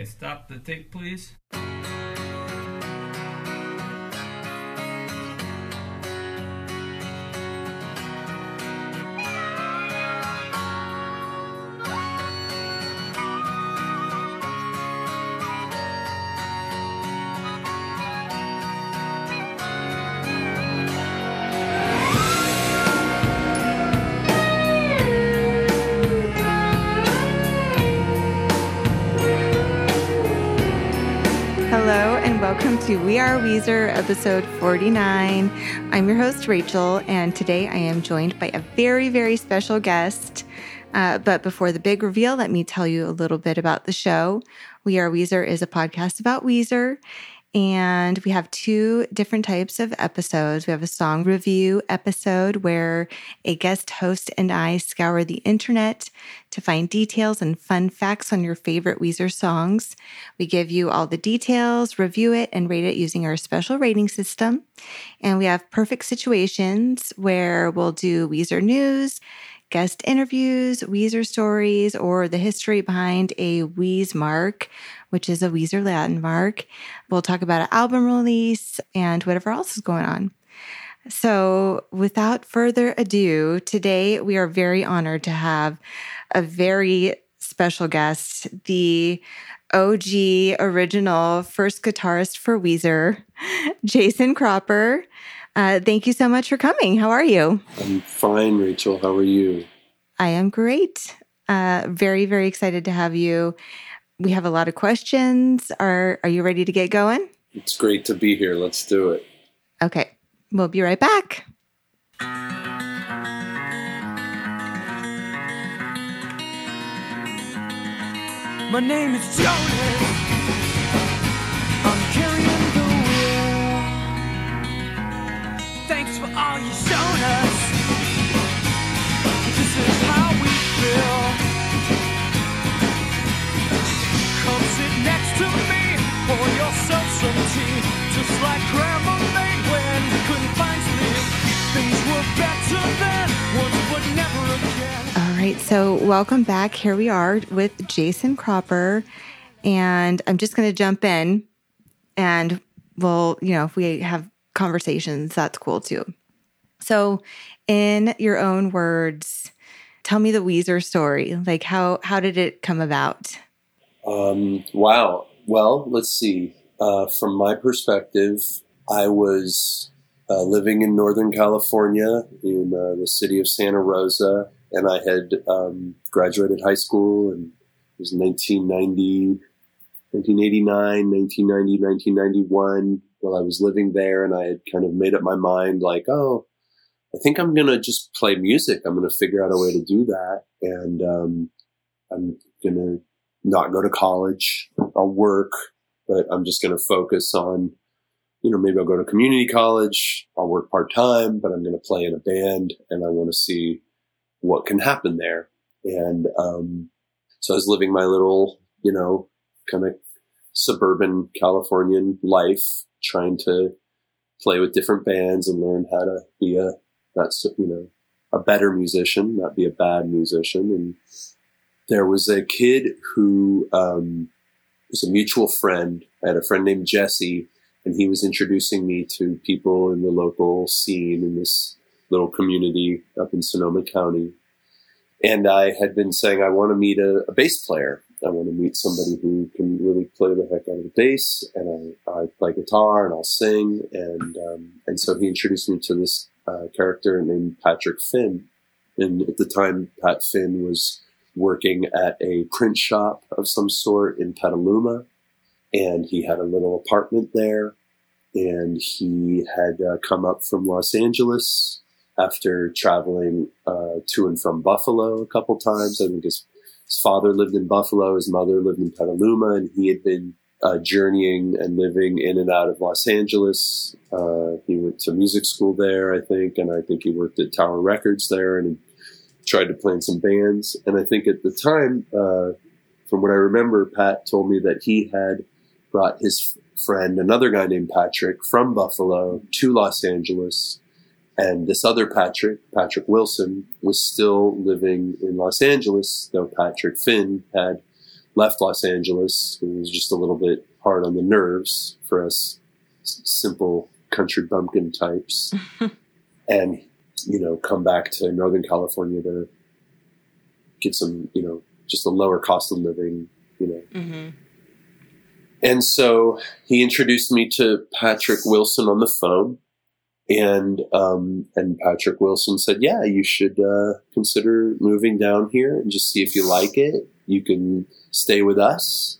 Okay, stop the tape, please. To We Are Weezer, episode 49. I'm your host, Rachel, and today I am joined by a very, very special guest. Uh, but before the big reveal, let me tell you a little bit about the show. We Are Weezer is a podcast about Weezer, and we have two different types of episodes. We have a song review episode where a guest host and I scour the internet to find details and fun facts on your favorite Weezer songs. We give you all the details, review it, and rate it using our special rating system. And we have perfect situations where we'll do Weezer news, guest interviews, Weezer stories, or the history behind a Weez mark, which is a Weezer Latin mark. We'll talk about an album release and whatever else is going on. So, without further ado, today we are very honored to have a very special guest, the OG original first guitarist for Weezer, Jason Cropper. Uh, thank you so much for coming. How are you? I'm fine, Rachel. How are you? I am great. Uh, very, very excited to have you. We have a lot of questions. Are Are you ready to get going? It's great to be here. Let's do it. Okay, we'll be right back. My name is Jonas. Thanks for all you've shown us. This is how we feel. Come sit next to me, pour yourself some tea. Just like Grandma made when we couldn't find sleep. Things were better then, once but never again. All right, so welcome back. Here we are with Jason Cropper, and I'm just going to jump in, and we'll, you know, if we have conversations, that's cool too. So, in your own words, tell me the Weezer story. Like how how did it come about? Um, wow. Well, let's see. Uh, from my perspective, I was uh, living in Northern California in uh, the city of Santa Rosa, and I had um, graduated high school, and it was 1990, 1989, 1990, 1991. While I was living there, and I had kind of made up my mind, like, oh, I think I'm gonna just play music. I'm gonna figure out a way to do that, and um, I'm gonna not go to college. I'll work, but I'm just gonna focus on, you know, maybe I'll go to community college. I'll work part time, but I'm gonna play in a band, and I want to see what can happen there. And um, so I was living my little, you know, kind of suburban Californian life, trying to play with different bands and learn how to be a that's you know a better musician, not be a bad musician. And there was a kid who um, was a mutual friend. I had a friend named Jesse, and he was introducing me to people in the local scene in this little community up in Sonoma County. And I had been saying I want to meet a, a bass player. I want to meet somebody who can really play the heck out of the bass, and I, I play guitar and I'll sing. And um, and so he introduced me to this uh, character named Patrick Finn. And at the time, Pat Finn was working at a print shop of some sort in Petaluma, and he had a little apartment there. And he had uh, come up from Los Angeles after traveling uh, to and from Buffalo a couple times. I think his, his father lived in Buffalo, his mother lived in Petaluma, and he had been uh, journeying and living in and out of Los Angeles. Uh, he went to music school there, I think, and I think he worked at Tower Records there and tried to play in some bands. And I think at the time, uh, from what I remember, Pat told me that he had brought his friend, another guy named Patrick, from Buffalo to Los Angeles. And this other Patrick, Patrick Wilson, was still living in Los Angeles, though Patrick Finn had left Los Angeles. It was just a little bit hard on the nerves for us simple country bumpkin types, and you know, come back to Northern California to get some, you know, just a lower cost of living, you know. Mm-hmm. And so he introduced me to Patrick Wilson on the phone, and um, and Patrick Wilson said, "Yeah, you should uh, consider moving down here and just see if you like it. You can stay with us.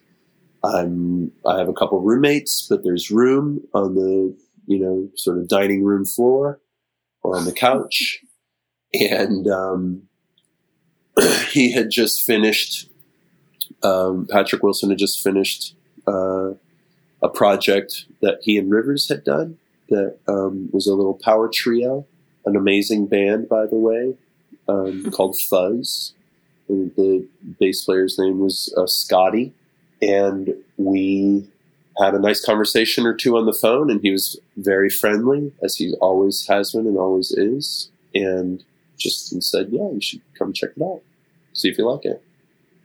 I'm I have a couple roommates, but there's room on the you know sort of dining room floor or on the couch." And um, he had just finished. Um, Patrick Wilson had just finished uh, a project that he and Rivers had done that um, was a little power trio, an amazing band, by the way, um, called Fuzz. And the bass player's name was uh, Scotty. And we had a nice conversation or two on the phone, and he was very friendly, as he always has been and always is. And just said, Yeah, you should come check it out, see if you like it.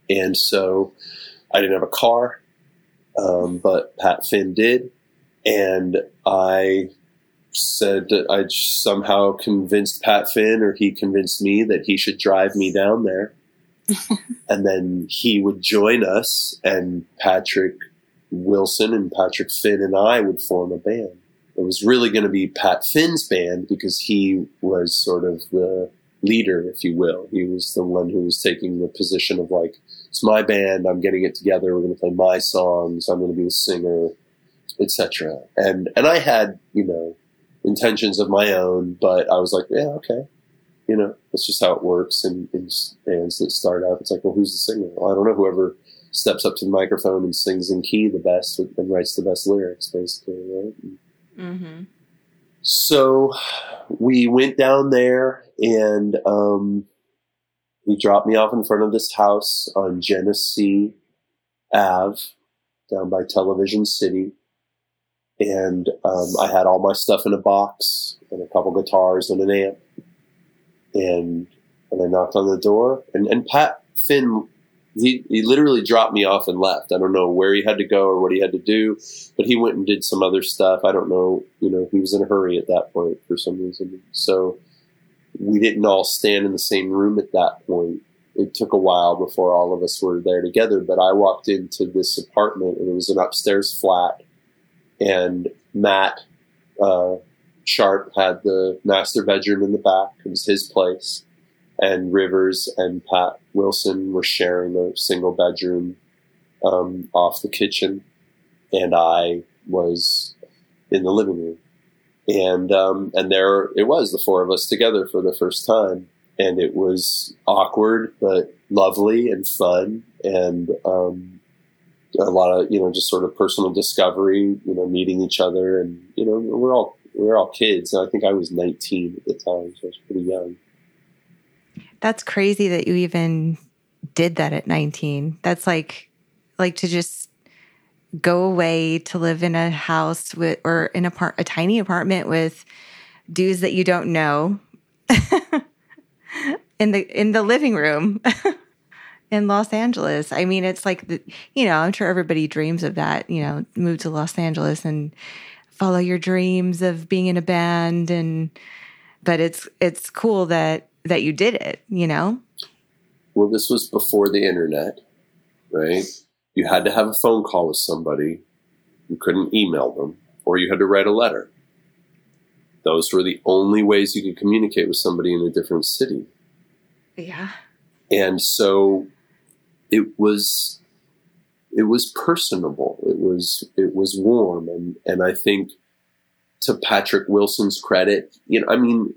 And so I didn't have a car um, but Pat Finn did, and I said that I somehow convinced Pat Finn, or he convinced me that he should drive me down there, and then he would join us, and Patrick Wilson and Patrick Finn and I would form a band. It was really going to be Pat Finn's band because he was sort of the leader, if you will. He was the one who was taking the position of like, it's my band. I'm getting it together. We're going to play my songs. I'm going to be the singer, etc. And and I had you know intentions of my own, but I was like, yeah, okay, you know, that's just how it works. in, in bands that start out, it's like, well, who's the singer? Well, I don't know. Whoever steps up to the microphone and sings in key the best and writes the best lyrics, basically, right? Mm-hmm. So we went down there and um, he dropped me off in front of this house on Genesee Ave down by Television City. And um, I had all my stuff in a box and a couple guitars and an amp. And and I knocked on the door and, and Pat Finn he, he literally dropped me off and left. I don't know where he had to go or what he had to do, but he went and did some other stuff. I don't know, you know, he was in a hurry at that point for some reason. So we didn't all stand in the same room at that point. It took a while before all of us were there together, but I walked into this apartment and it was an upstairs flat and Matt, uh, Sharp had the master bedroom in the back. It was his place. And Rivers and Pat Wilson were sharing a single bedroom um, off the kitchen, and I was in the living room, and um, and there it was, the four of us together for the first time, and it was awkward but lovely and fun, and um, a lot of you know just sort of personal discovery, you know, meeting each other, and you know we're all we're all kids. And I think I was 19 at the time, so I was pretty young. That's crazy that you even did that at 19. That's like like to just go away to live in a house with or in a part a tiny apartment with dudes that you don't know in the in the living room in Los Angeles. I mean, it's like the, you know, I'm sure everybody dreams of that, you know, move to Los Angeles and follow your dreams of being in a band and but it's it's cool that that you did it, you know? Well, this was before the internet, right? You had to have a phone call with somebody. You couldn't email them, or you had to write a letter. Those were the only ways you could communicate with somebody in a different city. Yeah. And so it was it was personable. It was it was warm and and I think to Patrick Wilson's credit, you know, I mean,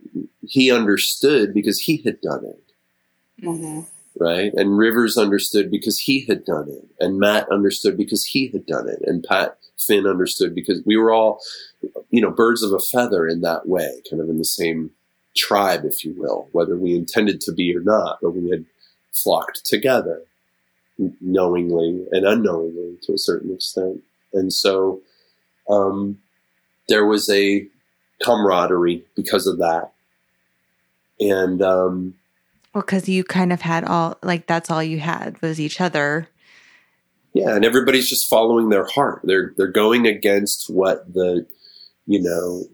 he understood because he had done it. Mm-hmm. Right. And Rivers understood because he had done it. And Matt understood because he had done it. And Pat Finn understood because we were all, you know, birds of a feather in that way, kind of in the same tribe, if you will, whether we intended to be or not, but we had flocked together knowingly and unknowingly to a certain extent. And so, um, there was a camaraderie because of that. And um, well, because you kind of had all like that's all you had was each other yeah, and everybody's just following their heart. They're they're going against what the you know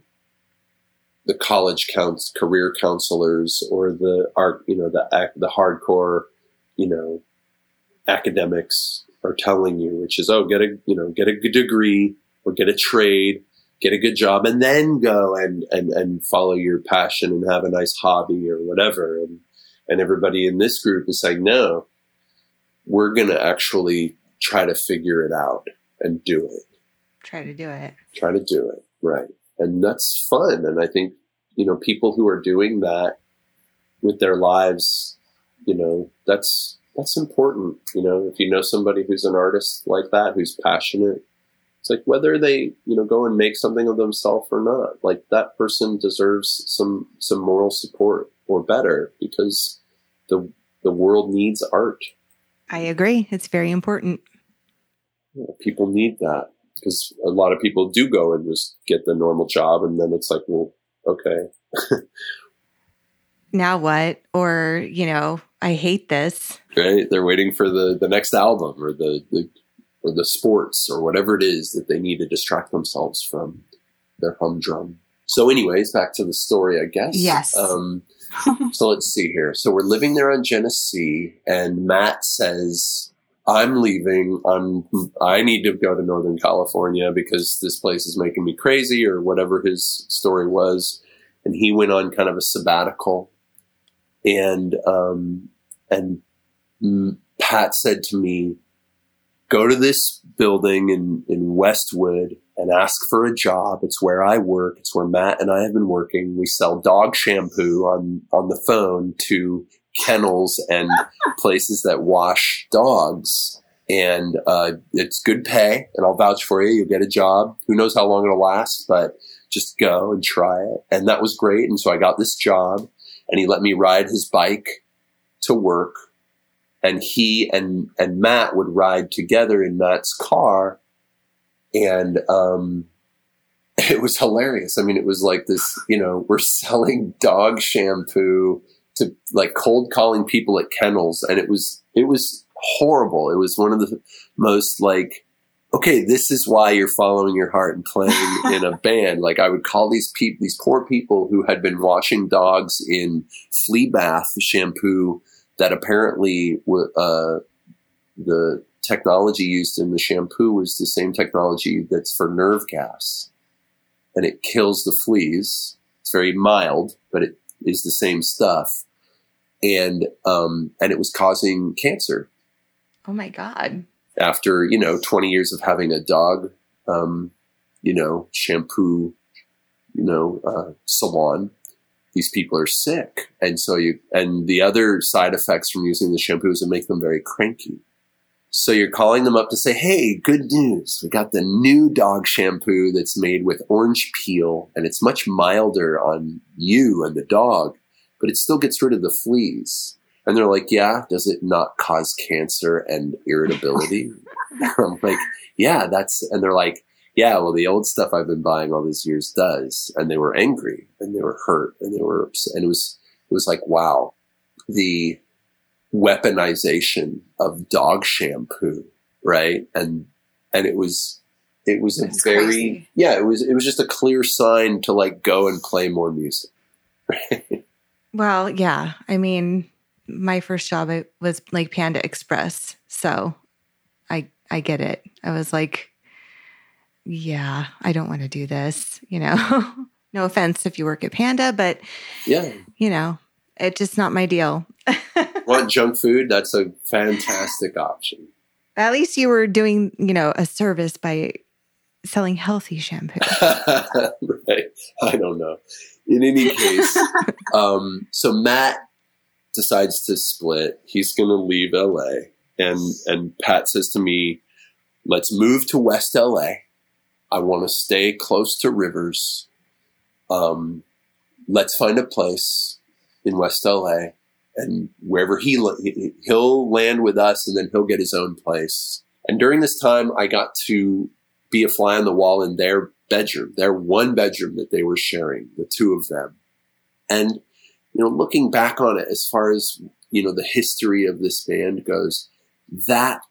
the college counts career counselors or the art you know the the hardcore you know academics are telling you, which is oh get a you know get a good degree or get a trade, get a good job, and then go and and and follow your passion and have a nice hobby or whatever. And and everybody in this group is saying no, we're going to actually try to figure it out and do it. Try to do it. Try to do it right, and that's fun. And I think you know people who are doing that with their lives, you know, that's that's important. You know, if you know somebody who's an artist like that, who's passionate, it's like whether they, you know, go and make something of themselves or not, like that person deserves some some moral support or better because the the world needs art. I agree. It's very important. Yeah, people need that because a lot of people do go and just get the normal job, and then it's like, well, okay, Now what? Or, you know, I hate this. right? They're waiting for the the next album or the, the or the sports or whatever it is that they need to distract themselves from their humdrum. So, anyways, back to the story, I guess. Yes. Um, so let's see here. So we're living there on Genesee, and Matt says, "I'm leaving. I'm. I need to go to Northern California because this place is making me crazy, or whatever his story was." And he went on kind of a sabbatical, and um, and Pat said to me, "Go to this building in in Westwood." And ask for a job. It's where I work. It's where Matt and I have been working. We sell dog shampoo on on the phone to kennels and places that wash dogs. And uh, it's good pay, and I'll vouch for you. You'll get a job. Who knows how long it'll last, but just go and try it. And that was great. And so I got this job, and he let me ride his bike to work. And he and and Matt would ride together in Matt's car, and um, it was hilarious. I mean, it was like this. You know, we're selling dog shampoo to like cold calling people at kennels, and it was it was horrible. It was one of the most like okay, this is why you're following your heart and playing in a band. Like I would call these people, these poor people who had been washing dogs in flea bath shampoo that apparently uh, the technology used in the shampoo was the same technology that's for nerve gas, and it kills the fleas. It's very mild, but it is the same stuff, and um, and it was causing cancer Oh my God. after you know 20 years of having a dog um, you know shampoo you know uh, salon these people are sick. And so you and the other side effects from using the shampoo is to make them very cranky. So you're calling them up to say hey good news. We got the new dog shampoo that's made with orange peel and it's much milder on you and the dog but it still gets rid of the fleas. And they're like, yeah, does it not cause cancer and irritability? I'm like, yeah, that's, and they're like, yeah, well, the old stuff I've been buying all these years does. And they were angry and they were hurt and they were, and it was, it was like, wow, the weaponization of dog shampoo, right? And, and it was, it was a very, crazy. yeah, it was, it was just a clear sign to like go and play more music. Well, yeah. I mean, my first job was like Panda Express, so I I get it. I was like, yeah, I don't want to do this. You know, no offense if you work at Panda, but Yeah. you know, it's just not my deal. Want junk food? That's a fantastic option. At least you were doing, you know, a service by selling healthy shampoo. right. I don't know. In any case, um, so Matt decides to split. He's going to leave LA, and and Pat says to me, "Let's move to West LA. I want to stay close to rivers. Um, let's find a place in West LA, and wherever he he- he'll land with us, and then he'll get his own place." And during this time, I got to be a fly on the wall in their bedroom, their one bedroom that they were sharing, the two of them. And, you know, looking back on it, as far as, you know, the history of this band goes, that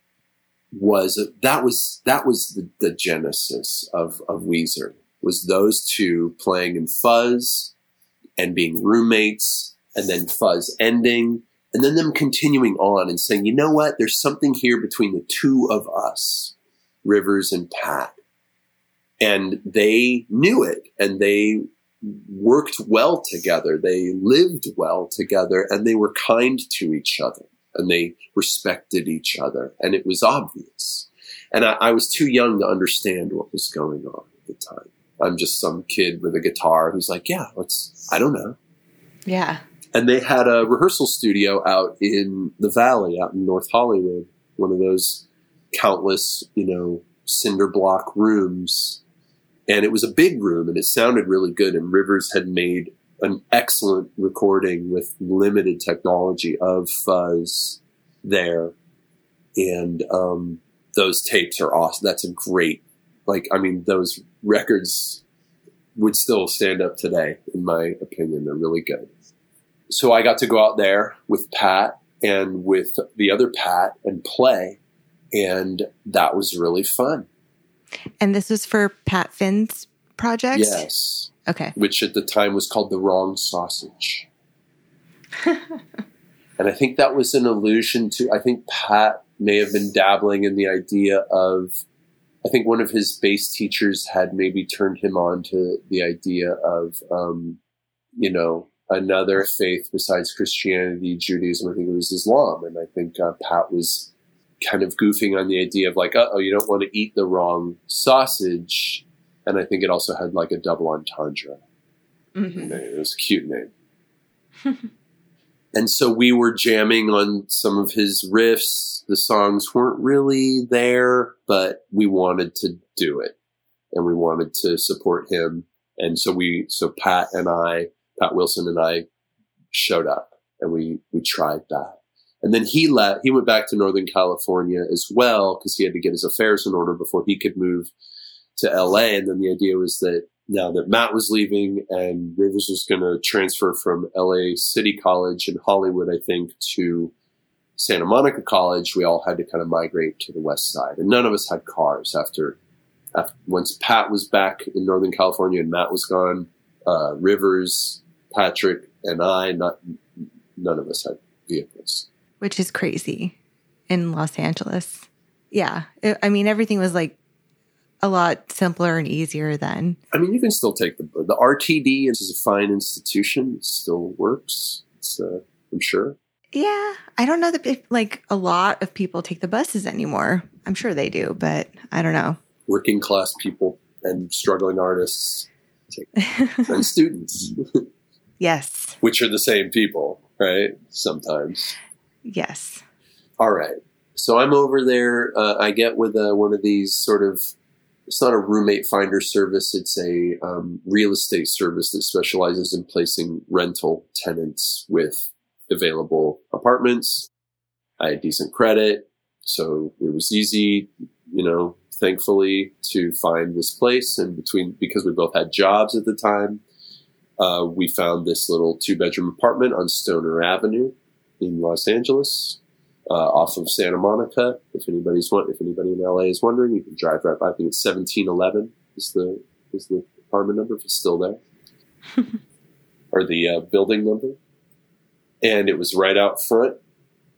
was that was that was the, the genesis of of Weezer was those two playing in Fuzz and being roommates, and then Fuzz ending, and then them continuing on and saying, you know what, there's something here between the two of us, Rivers and Pat, and they knew it, and they worked well together. They lived well together, and they were kind to each other and they respected each other. And it was obvious. And I, I, was too young to understand what was going on at the time. I'm just some kid with a guitar who's like, yeah, let's, I don't know. Yeah. And they had a rehearsal studio out in the valley, out in North Hollywood, one of those countless, you know, cinder block rooms. And it was a big room and it sounded really good. And Rivers had made an excellent recording with limited technology of fuzz there. And um, those tapes are awesome. That's a great, like, I mean, those records would still stand up today, in my opinion. They're really good. So I got to go out there with Pat and with the other Pat and play. And that was really fun. And this was for Pat Finn's project? Yes. Okay. Which at the time was called the wrong sausage. and I think that was an allusion to, I think Pat may have been dabbling in the idea of, I think one of his bass teachers had maybe turned him on to the idea of, um, you know, another faith besides Christianity, Judaism. I think it was Islam. And I think uh, Pat was kind of goofing on the idea of like, oh, you don't want to eat the wrong sausage and I think it also had like a double entendre. Mm-hmm. It was a cute name. and so we were jamming on some of his riffs. The songs weren't really there, but we wanted to do it and we wanted to support him. And so we, so Pat and I, Pat Wilson and I showed up and we, we tried that. And then he left, he went back to Northern California as well because he had to get his affairs in order before he could move to LA. And then the idea was that now that Matt was leaving and Rivers was going to transfer from LA City College in Hollywood, I think, to Santa Monica College, we all had to kind of migrate to the west side. And none of us had cars after, after once Pat was back in Northern California and Matt was gone, uh, Rivers, Patrick, and I, not none of us had vehicles. Which is crazy in Los Angeles. Yeah. I mean, everything was like a lot simpler and easier then. I mean, you can still take the the RTD is a fine institution. It still works. It's, uh, I'm sure. Yeah, I don't know that if, like a lot of people take the buses anymore. I'm sure they do, but I don't know. Working class people and struggling artists and students. yes. Which are the same people, right? Sometimes. Yes. All right. So I'm over there. Uh, I get with uh, one of these sort of it's not a roommate finder service. It's a um, real estate service that specializes in placing rental tenants with available apartments. I had decent credit, so it was easy, you know, thankfully to find this place. And between, because we both had jobs at the time, uh, we found this little two bedroom apartment on Stoner Avenue in Los Angeles uh, off of Santa Monica. If anybody's if anybody in LA is wondering, you can drive right by. I think it's seventeen eleven is the is the apartment number if it's still there, or the uh, building number. And it was right out front.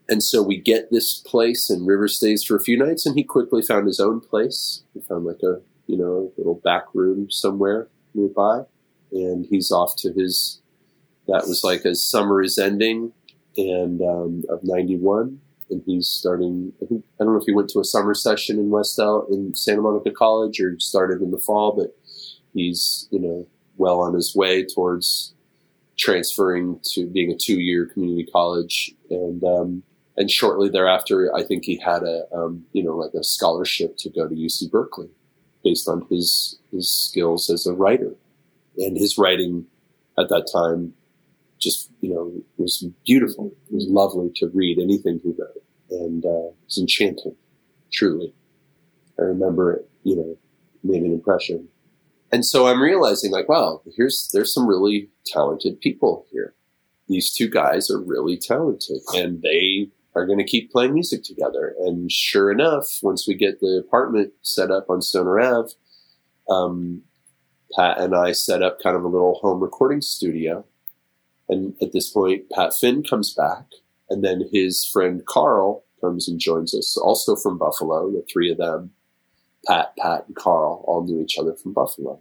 And so we get this place, and River stays for a few nights, and he quickly found his own place. He found like a you know little back room somewhere nearby, and he's off to his. That was like as summer is ending, and um, of '91, and he's starting. I, think, I don't know if he went to a summer session in West L in Santa Monica College or started in the fall, but he's you know well on his way towards transferring to being a two-year community college, and um, and shortly thereafter, I think he had a um, you know like a scholarship to go to UC Berkeley based on his his skills as a writer, and his writing at that time just, you know, was beautiful. It was lovely to read anything he wrote. And uh, it was enchanting, truly. I remember it, you know, made an impression. And so I'm realizing, like, wow, here's, there's some really talented people here. These two guys are really talented and they are going to keep playing music together. And sure enough, once we get the apartment set up on Stoner Ave, um, Pat and I set up kind of a little home recording studio. And at this point, Pat Finn comes back, and then his friend Carl comes and joins us, also from Buffalo. The three of them, Pat, Pat, and Carl, all knew each other from Buffalo.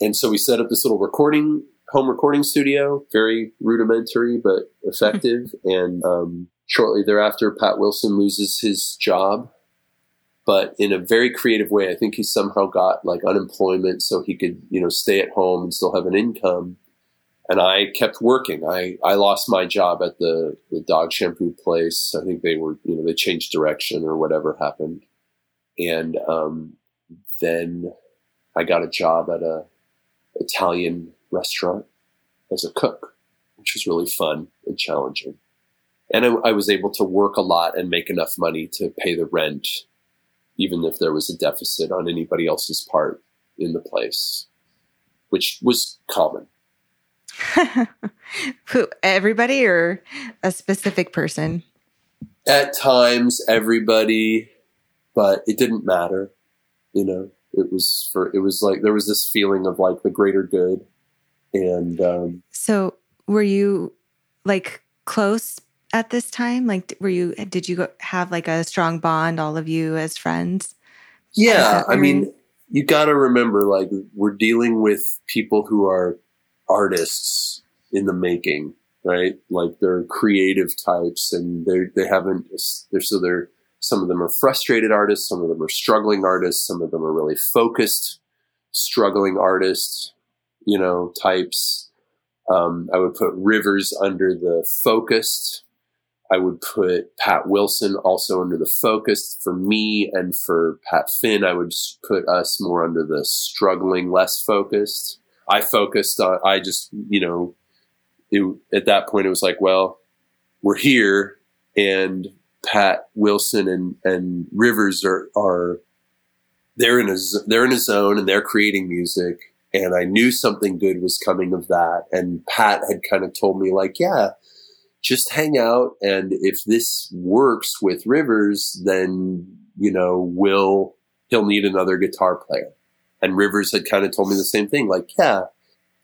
And so we set up this little recording home recording studio, very rudimentary but effective. and um, shortly thereafter, Pat Wilson loses his job, but in a very creative way. I think he somehow got like unemployment so he could, you know, stay at home and still have an income. And I kept working. I, I lost my job at the, the dog shampoo place. I think they were, you know, they changed direction or whatever happened. And um, then I got a job at a Italian restaurant as a cook, which was really fun and challenging. And I, I, was able to work a lot and make enough money to pay the rent, even if there was a deficit on anybody else's part in the place, which was common. Who, everybody or a specific person? At times, everybody, but it didn't matter. You know, it was for, it was like, there was this feeling of like the greater good and um, so, were you like close at this time? Like, were you? Did you have like a strong bond, all of you as friends? Yeah, I mean, you got to remember, like, we're dealing with people who are artists in the making, right? Like, they're creative types, and they they haven't. They're so they're some of them are frustrated artists, some of them are struggling artists, some of them are really focused, struggling artists you know, types. Um, I would put Rivers under the focused. I would put Pat Wilson also under the focused. For me and for Pat Finn, I would put us more under the struggling, less focused. I focused on, I just, you know, it, at that point it was like, well, we're here and Pat Wilson and, and Rivers are, are, they're in a, they're in a zone and they're creating music and I knew something good was coming of that. And Pat had kind of told me, like, yeah, just hang out. And if this works with Rivers, then, you know, will he'll need another guitar player. And Rivers had kind of told me the same thing, like, yeah,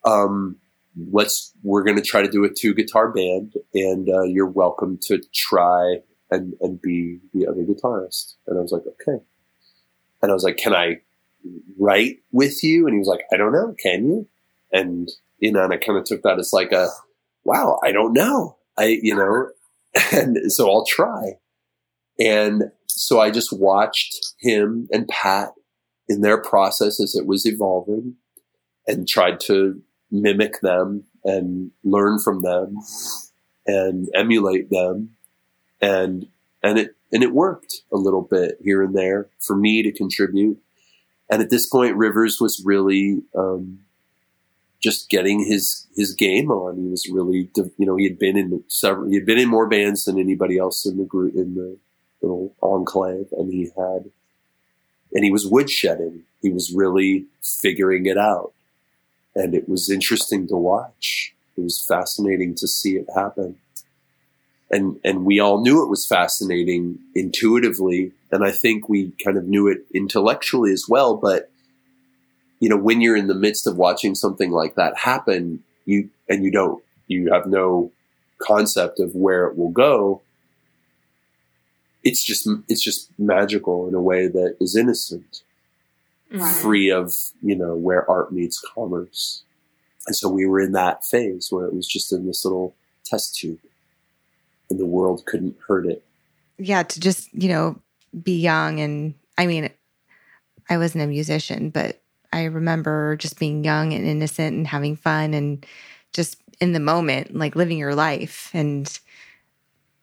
um, let's, we're going to try to do a two guitar band and, uh, you're welcome to try and, and be the other guitarist. And I was like, okay. And I was like, can I write with you? And he was like, I don't know. Can you? And, you know, and I kind of took that as like a, wow, I don't know. I, you know, and so I'll try. And so I just watched him and Pat in their process as it was evolving and tried to mimic them and learn from them and emulate them. And, and it, and it worked a little bit here and there for me to contribute and at this point, Rivers was really um, just getting his his game on. He was really, you know, he had been in several, he had been in more bands than anybody else in the group in the little enclave, and he had, and he was woodshedding. He was really figuring it out, and it was interesting to watch. It was fascinating to see it happen and and we all knew it was fascinating intuitively and i think we kind of knew it intellectually as well but you know when you're in the midst of watching something like that happen you and you don't you have no concept of where it will go it's just it's just magical in a way that is innocent right. free of you know where art meets commerce and so we were in that phase where it was just in this little test tube and the world couldn't hurt it. Yeah, to just, you know, be young. And I mean, I wasn't a musician, but I remember just being young and innocent and having fun and just in the moment, like living your life. And,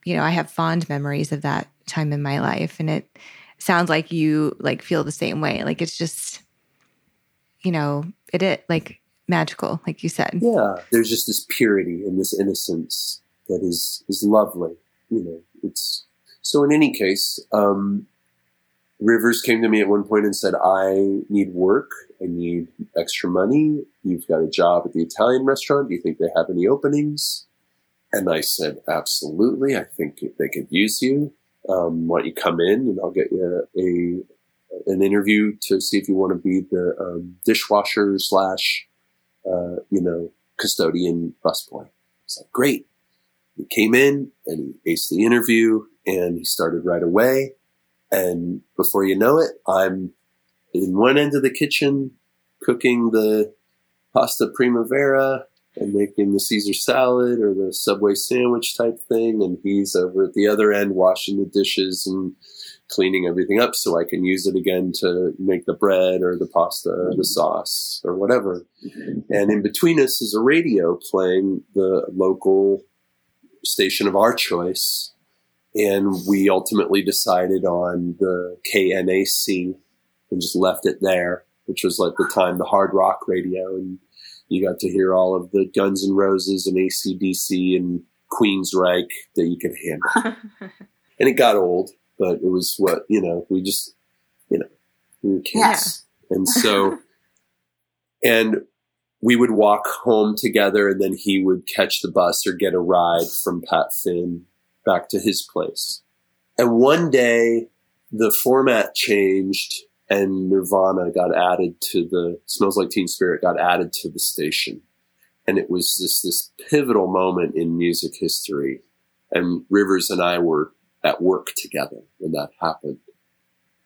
you know, I have fond memories of that time in my life. And it sounds like you like feel the same way. Like it's just, you know, it, it like magical, like you said. Yeah. There's just this purity and this innocence that is is lovely. You know, it's so. In any case, um, Rivers came to me at one point and said, "I need work. I need extra money. You've got a job at the Italian restaurant. Do you think they have any openings?" And I said, absolutely. I think they could use you. Um, why don't you come in and I'll get you a, an interview to see if you want to be the um, dishwasher slash, uh, you know, custodian busboy. I was like, great. He came in and he aced the interview and he started right away. And before you know it, I'm in one end of the kitchen cooking the pasta primavera and making the Caesar salad or the Subway sandwich type thing. And he's over at the other end washing the dishes and cleaning everything up so I can use it again to make the bread or the pasta or the sauce or whatever. And in between us is a radio playing the local station of our choice. And we ultimately decided on the KNAC and just left it there, which was like the time the hard rock radio. And you got to hear all of the Guns N' Roses and ACDC and Queensryche that you could handle. and it got old, but it was what, you know, we just, you know, we were kids. Yeah. And so, and we would walk home together and then he would catch the bus or get a ride from Pat Finn back to his place. And one day the format changed and Nirvana got added to the Smells Like Teen Spirit got added to the station. And it was this, this pivotal moment in music history. And Rivers and I were at work together when that happened.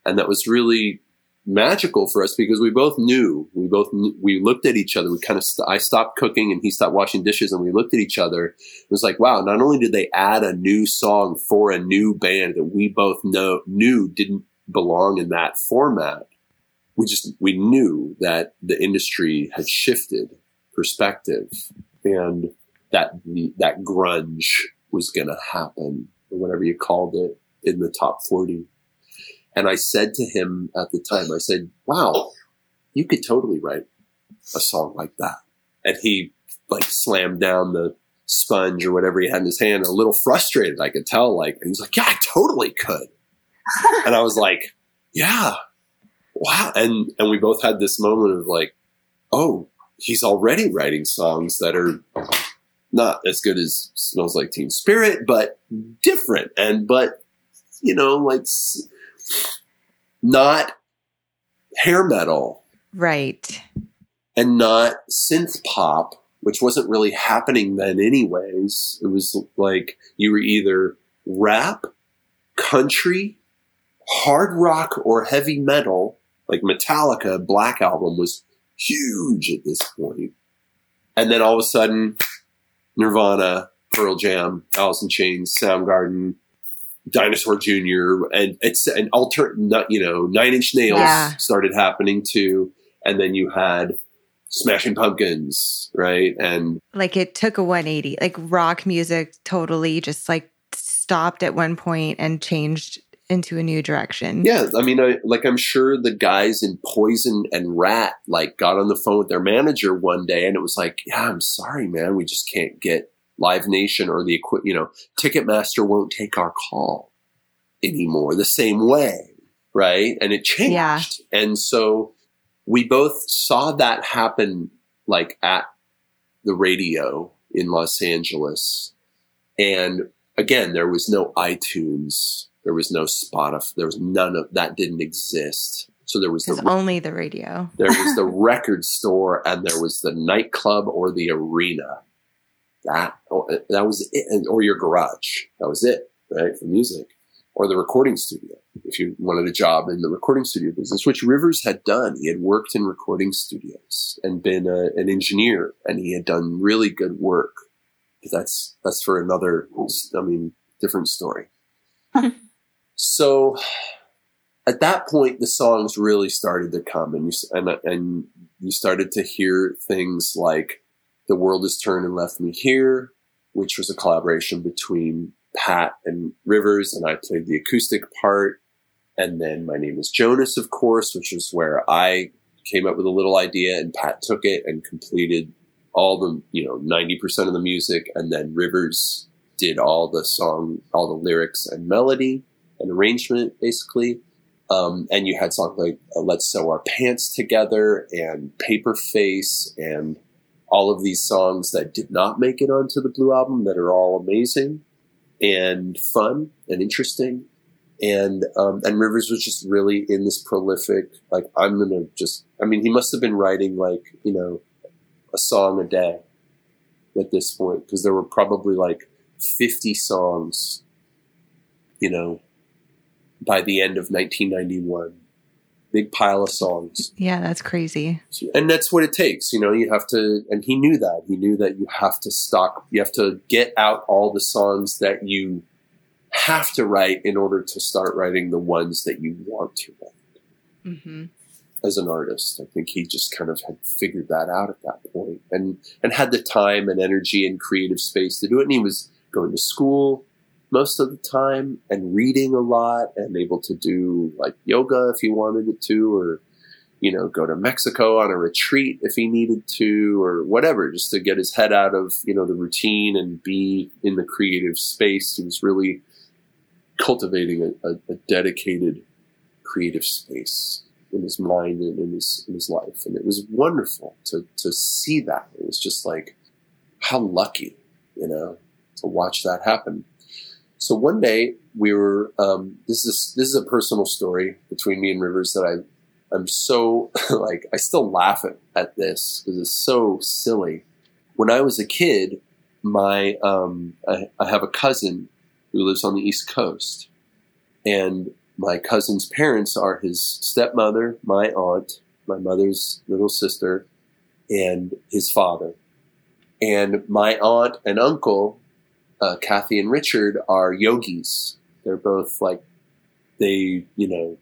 And that was really magical for us because we both knew we both knew, we looked at each other we kind of st- i stopped cooking and he stopped washing dishes and we looked at each other it was like wow not only did they add a new song for a new band that we both know knew didn't belong in that format we just we knew that the industry had shifted perspective and that the, that grunge was going to happen or whatever you called it in the top 40 and I said to him at the time, I said, wow, you could totally write a song like that. And he like slammed down the sponge or whatever he had in his hand, a little frustrated. I could tell, like, he was like, yeah, I totally could. And I was like, yeah, wow. And, and we both had this moment of like, oh, he's already writing songs that are not as good as Smells Like Teen Spirit, but different. And, but, you know, like, not hair metal. Right. And not synth pop, which wasn't really happening then, anyways. It was like you were either rap, country, hard rock, or heavy metal. Like Metallica, Black Album was huge at this point. And then all of a sudden, Nirvana, Pearl Jam, Alice in Chains, Soundgarden, Dinosaur Jr. and it's an alternate, you know, Nine Inch Nails yeah. started happening too, and then you had Smashing Pumpkins, right? And like it took a 180. Like rock music totally just like stopped at one point and changed into a new direction. Yeah, I mean, I, like I'm sure the guys in Poison and Ratt like got on the phone with their manager one day, and it was like, "Yeah, I'm sorry, man, we just can't get Live Nation or the you know Ticketmaster won't take our call anymore the same way, right? And it changed, yeah. and so we both saw that happen like at the radio in Los Angeles, and again there was no iTunes, there was no Spotify, there was none of that didn't exist. So there was the, only the radio. there was the record store and there was the nightclub or the arena that oh, eh, that was it, or your garage. That was it, right? For music or the recording studio. If you wanted a job in the recording studio business, which Rivers had done, he had worked in recording studios and been a, an engineer, and he had done really good work. But that's that's for another, I mean, different story. so at that point, the songs really started to come, and you and, and you started to hear things like the World Has Turned and Left Me Here, which was a collaboration between Pat and Rivers, and I played the acoustic part. And then My Name is Jonas, of course, which is where I came up with a little idea and Pat took it and completed all the, you know, 90% of the music. And then Rivers did all the song, all the lyrics and melody and arrangement, basically. Um, and you had songs like uh, Let's Sew Our Pants Together and Paper Face and all of these songs that did not make it onto the Blue album that are all amazing and fun and interesting. And um, and Rivers was just really in this prolific like I'm gonna just I mean he must have been writing like you know a song a day at this point because there were probably like 50 songs you know by the end of 1991 big pile of songs. Yeah, that's crazy. and that's what it takes you know you have to and he knew that. He knew that you have to stock you have to get out all the songs that you have to write in order to start writing the ones that you want to write. Mm-hmm. as an artist i think he just kind of had figured that out at that point and and had the time and energy and creative space to do it. And he was going to school most of the time and reading a lot and able to do like yoga if he wanted it to or you know go to mexico on a retreat if he needed to or whatever just to get his head out of you know the routine and be in the creative space. He was really cultivating a, a, a dedicated creative space in his mind and in his in his life. And it was wonderful to to see that. It was just like how lucky you know to watch that happen so one day we were um, this is this is a personal story between me and Rivers that I I'm so like I still laugh at, at this because it's so silly. When I was a kid, my um, I, I have a cousin who lives on the East Coast, and my cousin's parents are his stepmother, my aunt, my mother's little sister, and his father. And my aunt and uncle uh, Kathy and Richard are yogis. They're both like they, you know,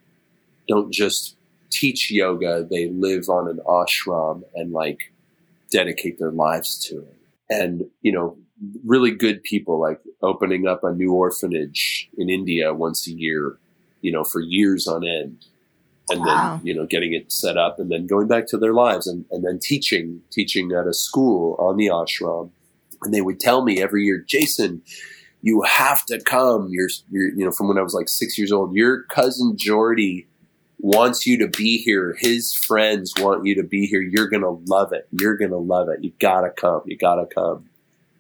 don't just teach yoga; they live on an ashram and like dedicate their lives to it. And you know, really good people, like opening up a new orphanage in India once a year, you know, for years on end. And Wow. then, you know, getting it set up and then going back to their lives and, and then teaching, teaching at a school on the ashram and they would tell me every year, Jason, you have to come. You're, you're, you know, from when I was like six years old, your cousin Jordy wants you to be here. His friends want you to be here. You're going to love it. You're going to love it. You gotta come. You gotta come.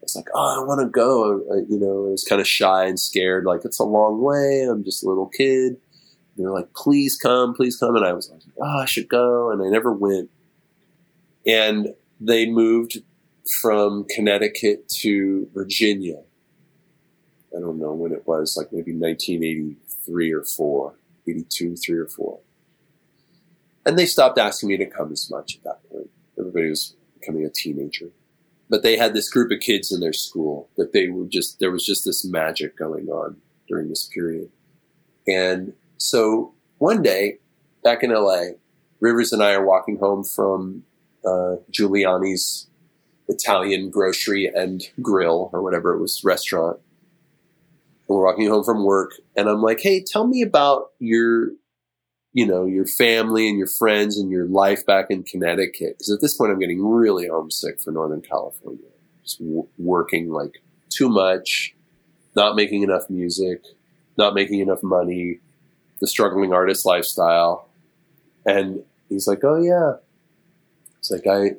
It's like, oh, I want to go. I, you know, I was kind of shy and scared. Like, it's a long way. I'm just a little kid. They're like, please come, please come. And I was like, oh, I should go. And I never went. And they moved from Connecticut to Virginia. I don't know when it was, like maybe 1983 or 4, 82, 3 or 4. And they stopped asking me to come as much at that point. Everybody was becoming a teenager. But they had this group of kids in their school that they were just, there was just this magic going on during this period. And so one day, back in LA, Rivers and I are walking home from uh, Giuliani's Italian grocery and grill or whatever it was restaurant. And we're walking home from work and I'm like, "Hey, tell me about your you know, your family and your friends and your life back in Connecticut because at this point I'm getting really homesick for Northern California. Just w- working like too much, not making enough music, not making enough money, the struggling artist lifestyle. And he's like, "Oh yeah." It's like I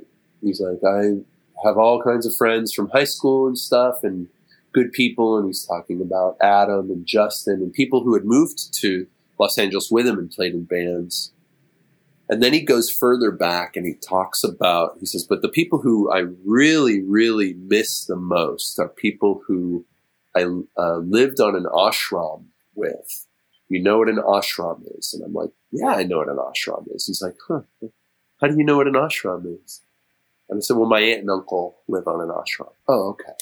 he's like I have all kinds of friends from high school and stuff and good people and he's talking about Adam and Justin and people who had moved to Los Angeles with him and played in bands. And then he goes further back and he talks about, he says, but the people who I really, really miss the most are people who I uh, lived on an ashram with. You know what an ashram is? And I'm like, yeah, I know what an ashram is. He's like, huh, how do you know what an ashram is? And I said, well, my aunt and uncle live on an ashram. Oh, okay.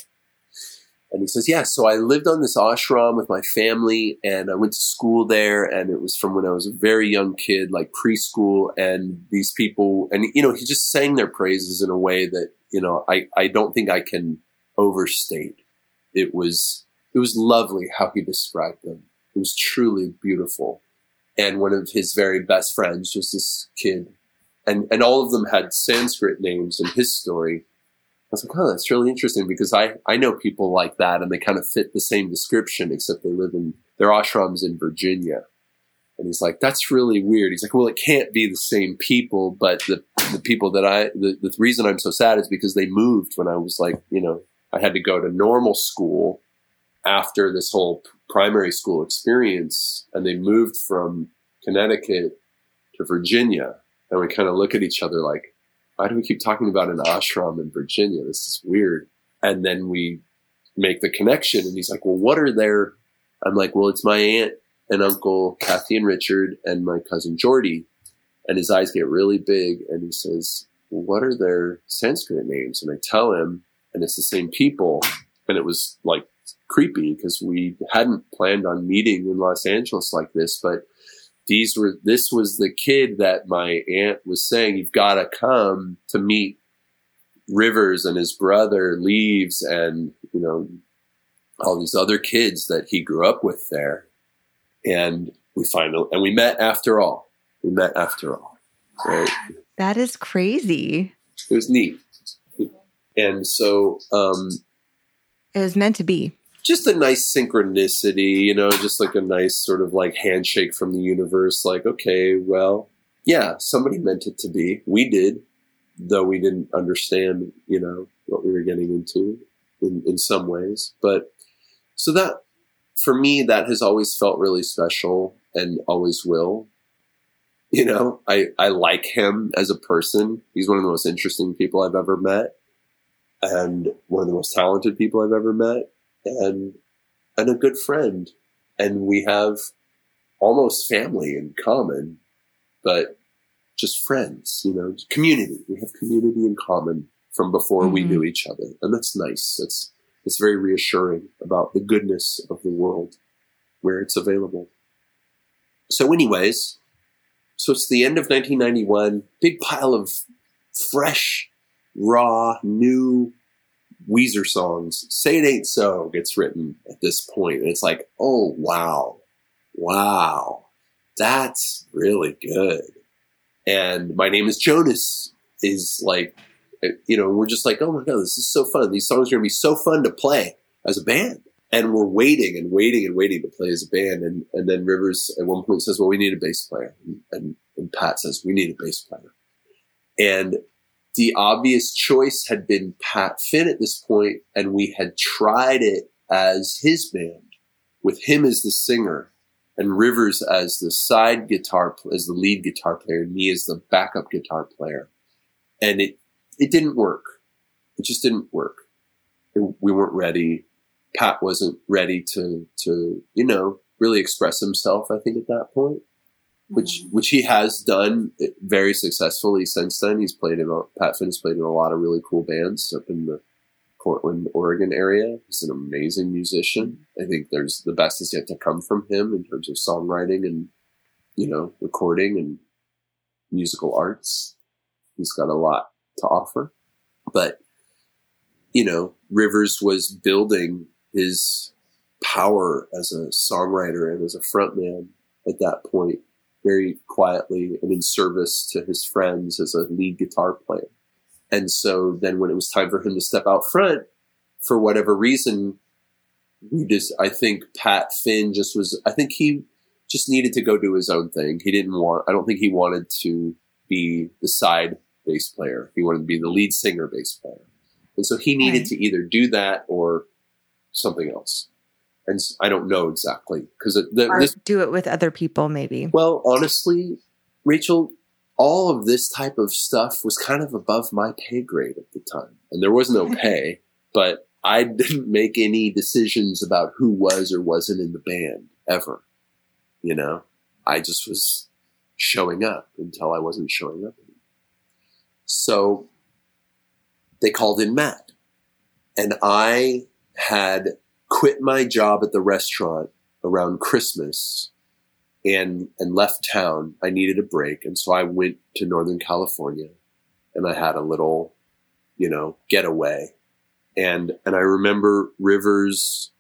And he says, yeah, so I lived on this ashram with my family and I went to school there and it was from when I was a very young kid, like preschool. And these people, and you know, he just sang their praises in a way that, you know, I, I don't think I can overstate. It was, it was lovely how he described them. It was truly beautiful. And one of his very best friends was this kid and and all of them had Sanskrit names in his story. I was like, oh, that's really interesting because I I know people like that, and they kind of fit the same description, except they live in their ashrams in Virginia. And he's like, that's really weird. He's like, well, it can't be the same people, but the the people that I the, the reason I'm so sad is because they moved when I was like you know I had to go to normal school after this whole primary school experience, and they moved from Connecticut to Virginia, and we kind of look at each other like, why do we keep talking about an ashram in Virginia? This is weird. And then we make the connection, and he's like, well, what are their? I'm like, well, it's my aunt and uncle Kathy and Richard and my cousin Jordy. And his eyes get really big, and he says, well, what are their Sanskrit names? And I tell him, and it's the same people. And it was like creepy because we hadn't planned on meeting in Los Angeles like this, but these were this was the kid that my aunt was saying you've got to come to meet Rivers and his brother Leaves and you know all these other kids that he grew up with there and we finally and we met after all we met after all right That is crazy. it was neat and so um It was meant to be. Just a nice synchronicity, you know, just like a nice sort of like handshake from the universe. Like, okay, well, yeah, somebody meant it to be. We did, though we didn't understand, you know, what we were getting into in, in some ways. But so that, for me, that has always felt really special and always will. You know, I, I like him as a person. He's one of the most interesting people I've ever met and one of the most talented people I've ever met and and a good friend. And we have almost family in common but just friends you know community. We have community in common from before we Mhm. knew each other. And that's nice. It's it's very reassuring about the goodness of the world where it's available. So anyways so it's the end of 1991 big pile of fresh raw new Weezer songs. Say It Ain't So gets written at this point. And it's like, oh, wow. Wow. That's really good. And My Name is Jonas is like, you know, we're just like, oh my God, this is so fun. These songs are going to be so fun to play as a band. And we're waiting and waiting and waiting to play as a band. And, and then Rivers at one point says, well, we need a bass player. And, and Pat says, we need a bass player. And the obvious choice had been Pat Finn at this point, and we had tried it as his band, with him as the singer, and Rivers as the side guitar, as the lead guitar player, and me as the backup guitar player, and it it didn't work. It just didn't work. It- we weren't ready. Pat wasn't ready to to you know really express himself. I think at that point which which he has done very successfully since then. He's played in Pat Finn's played in a lot of really cool bands up in the Portland, Oregon area. He's an amazing musician. I think there's the best is yet to come from him in terms of songwriting and you know recording and musical arts. He's got a lot to offer, but you know Rivers was building his power as a songwriter and as a frontman at that point very quietly and in service to his friends as a lead guitar player. And so then when it was time for him to step out front, for whatever reason, we just, I think Pat Finn just was, I think he just needed to go do his own thing. He didn't want, I don't think he wanted to be the side bass player. He wanted to be the lead singer bass player. And so he needed Right. to either do that or something else. And I don't know exactly because this do it with other people, maybe. well, honestly, Rachel, all of this type of stuff was kind of above my pay grade at the time. And there was no pay, but I didn't make any decisions about who was or wasn't in the band ever. You know, I just was showing up until I wasn't showing up. anymore. So they called in Matt. And I had quit my job at the restaurant around Christmas and and left town. I needed a break, and so I went to Northern California, and I had a little, you know, getaway, and and I remember Rivers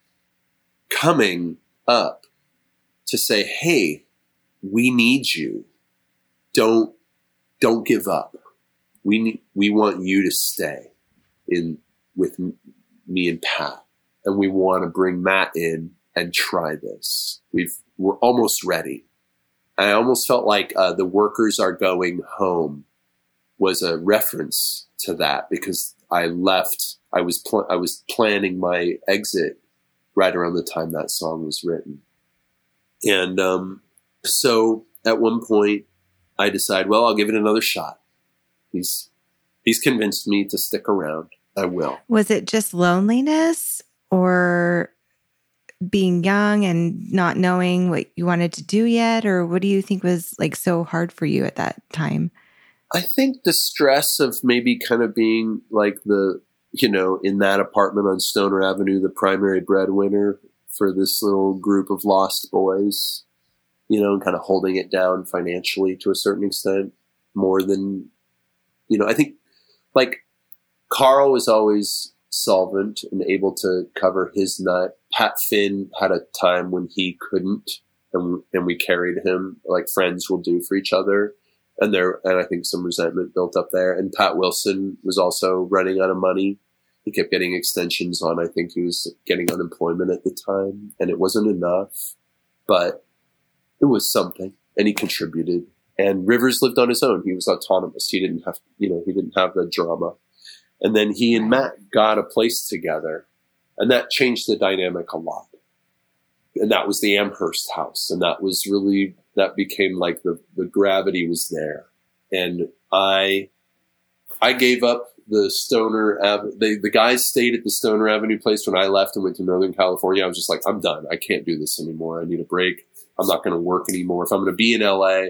coming up to say, "Hey, we need you. Don't don't give up. We need, we want you to stay in with me and Pat, and we want to bring Matt in and try this. We've we're almost ready. I almost felt like uh, the workers are going home was a reference to that because I left. I was pl- I was planning my exit right around the time that song was written, and um, so at one point I decide, well, I'll give it another shot. He's he's convinced me to stick around. I will. Was it just loneliness or being young and not knowing what you wanted to do yet? Or what do you think was like so hard for you at that time? I think the stress of maybe kind of being like the, you know, in that apartment on Stoner Avenue, the primary breadwinner for this little group of lost boys, you know, and kind of holding it down financially to a certain extent more than, you know, I think like Carl was always solvent and able to cover his nut. Pat Finn had a time when he couldn't, and, and we carried him like friends will do for each other. And there, and I think some resentment built up there. And Pat Wilson was also running out of money. He kept getting extensions on. I think he was getting unemployment at the time, and it wasn't enough, but it was something, and he contributed. And Rivers lived on his own. He was autonomous. He didn't have, you know, he didn't have the drama. And then he and Matt got a place together, and that changed the dynamic a lot. And that was the Amherst house, and that was really that became like the the gravity was there. And I I gave up the Stoner. They, the guys stayed at the Stoner Avenue place when I left and went to Northern California. I was just like, I'm done. I can't do this anymore. I need a break. I'm not going to work anymore. If I'm going to be in LA,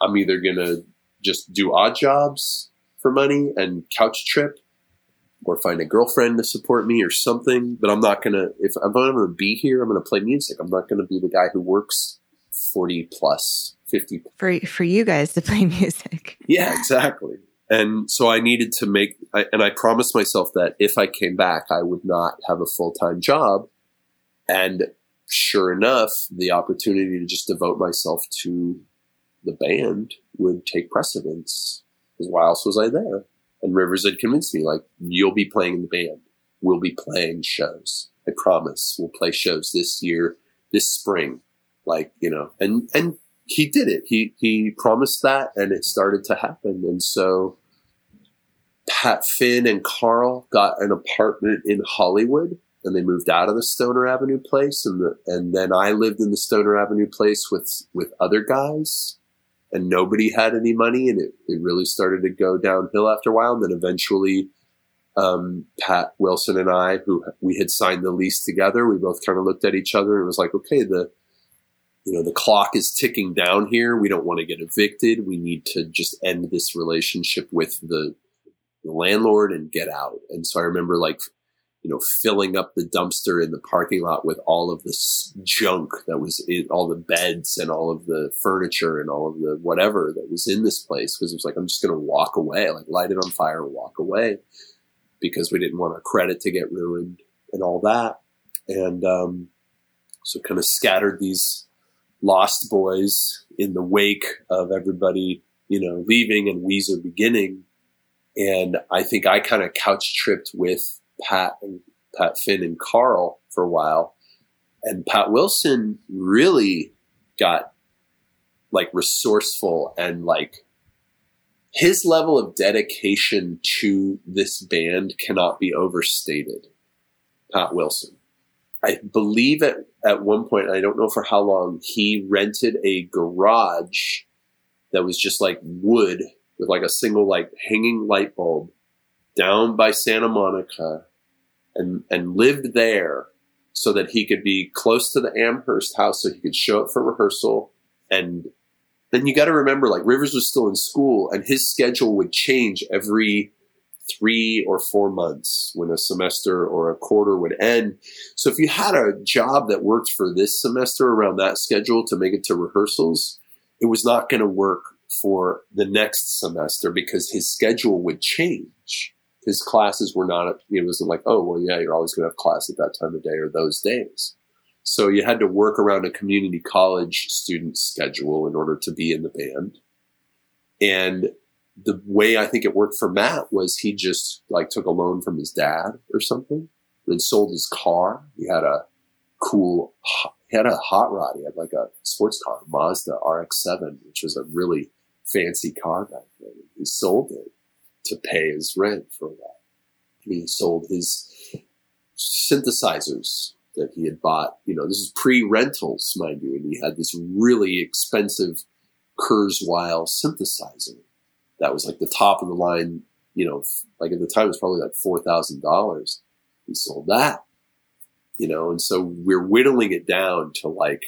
I'm either going to just do odd jobs for money and couch trip or find a girlfriend to support me or something. But I'm not going to, if I'm going to be here, I'm going to play music. I'm not going to be the guy who works 40 plus, 50. For, for you guys to play music. Yeah, exactly. And so I needed to make, I, and I promised myself that if I came back, I would not have a full time job. And sure enough, the opportunity to just devote myself to the band would take precedence. Because why else was I there? And Rivers had convinced me, like, you'll be playing in the band. We'll be playing shows. I promise. We'll play shows this year, this spring. Like, you know, and, and he did it. He, he promised that and it started to happen. And so Pat Finn and Carl got an apartment in Hollywood and they moved out of the Stoner Avenue place. And the, and then I lived in the Stoner Avenue place with, with other guys and nobody had any money and it, it really started to go downhill after a while. And then eventually, um, Pat Wilson and I, who we had signed the lease together, we both kind of looked at each other and was like, okay, the, you know, the clock is ticking down here. We don't want to get evicted. We need to just end this relationship with the, the landlord and get out. And so I remember like you know, filling up the dumpster in the parking lot with all of this junk that was in all the beds and all of the furniture and all of the whatever that was in this place. Cause it was like, I'm just going to walk away, like light it on fire and walk away because we didn't want our credit to get ruined and all that. And, um, so kind of scattered these lost boys in the wake of everybody, you know, leaving and Weezer beginning. And I think I kind of couch tripped with Pat and Pat Finn and Carl for a while. And Pat Wilson really got like resourceful and like his level of dedication to this band cannot be overstated. Pat Wilson. I believe at, at one point, I don't know for how long, he rented a garage that was just like wood with like a single like hanging light bulb down by Santa Monica and, and lived there so that he could be close to the Amherst house so he could show up for rehearsal. And then you got to remember, like Rivers was still in school and his schedule would change every three or four months when a semester or a quarter would end. So if you had a job that worked for this semester around that schedule to make it to rehearsals, it was not going to work for the next semester because his schedule would change his classes were not, it wasn't like, oh, well, yeah, you're always going to have class at that time of day or those days. So you had to work around a community college student schedule in order to be in the band. And the way I think it worked for Matt was he just like took a loan from his dad or something, then sold his car. He had a cool, he had a hot rod. He had like a sports car, Mazda RX-7, which was a really fancy car back then. He he sold it to pay his rent for that. He sold his synthesizers that he had bought. You know, this is pre-rentals, mind you, and he had this really expensive Kurzweil synthesizer that was like the top of the line. You know, like at the time it was probably like four thousand dollars. He sold that. You know, and so we're whittling it down to like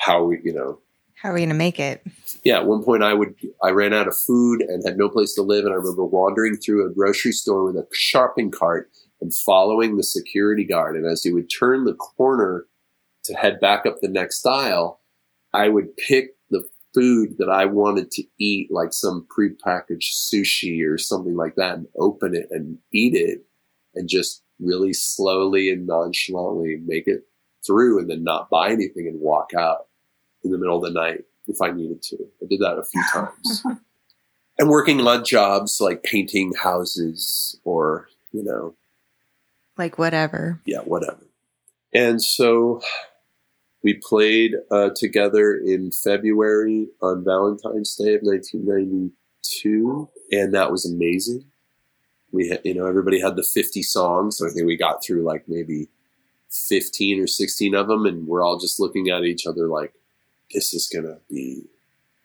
how we, you know, How are we going to make it? yeah, at one point I would I ran out of food and had no place to live, and I remember wandering through a grocery store with a shopping cart and following the security guard. And as he would turn the corner to head back up the next aisle, I would pick the food that I wanted to eat, like some prepackaged sushi or something like that, and open it and eat it, and just really slowly and nonchalantly make it through, and then not buy anything and walk out in the middle of the night if I needed to. I did that a few times. and working odd jobs like painting houses or, you know, Like whatever. yeah, whatever. And so we played uh, together in February on Valentine's Day of 1992, and that was amazing. We, had, you know, everybody had the 50 songs, so I think we got through like maybe 15 or 16 of them, and we're all just looking at each other like, this is gonna be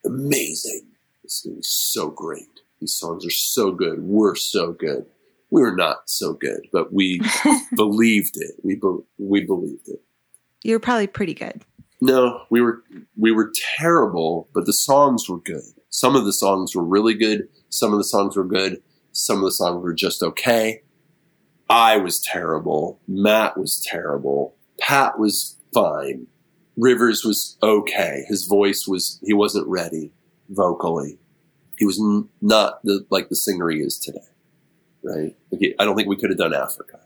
amazing. This is gonna be so great. These songs are so good. We're so good. We were not so good, but we believed it. We be- we believed it. You're probably pretty good. No, we were we were terrible, but the songs were good. Some of the songs were really good. Some of the songs were good. Some of the songs were just okay. I was terrible. Matt was terrible. Pat was fine. Rivers was okay. His voice was he wasn't ready vocally. He was n- not the like the singer he is today. Right? Like, he- I don't think we could have done Africa.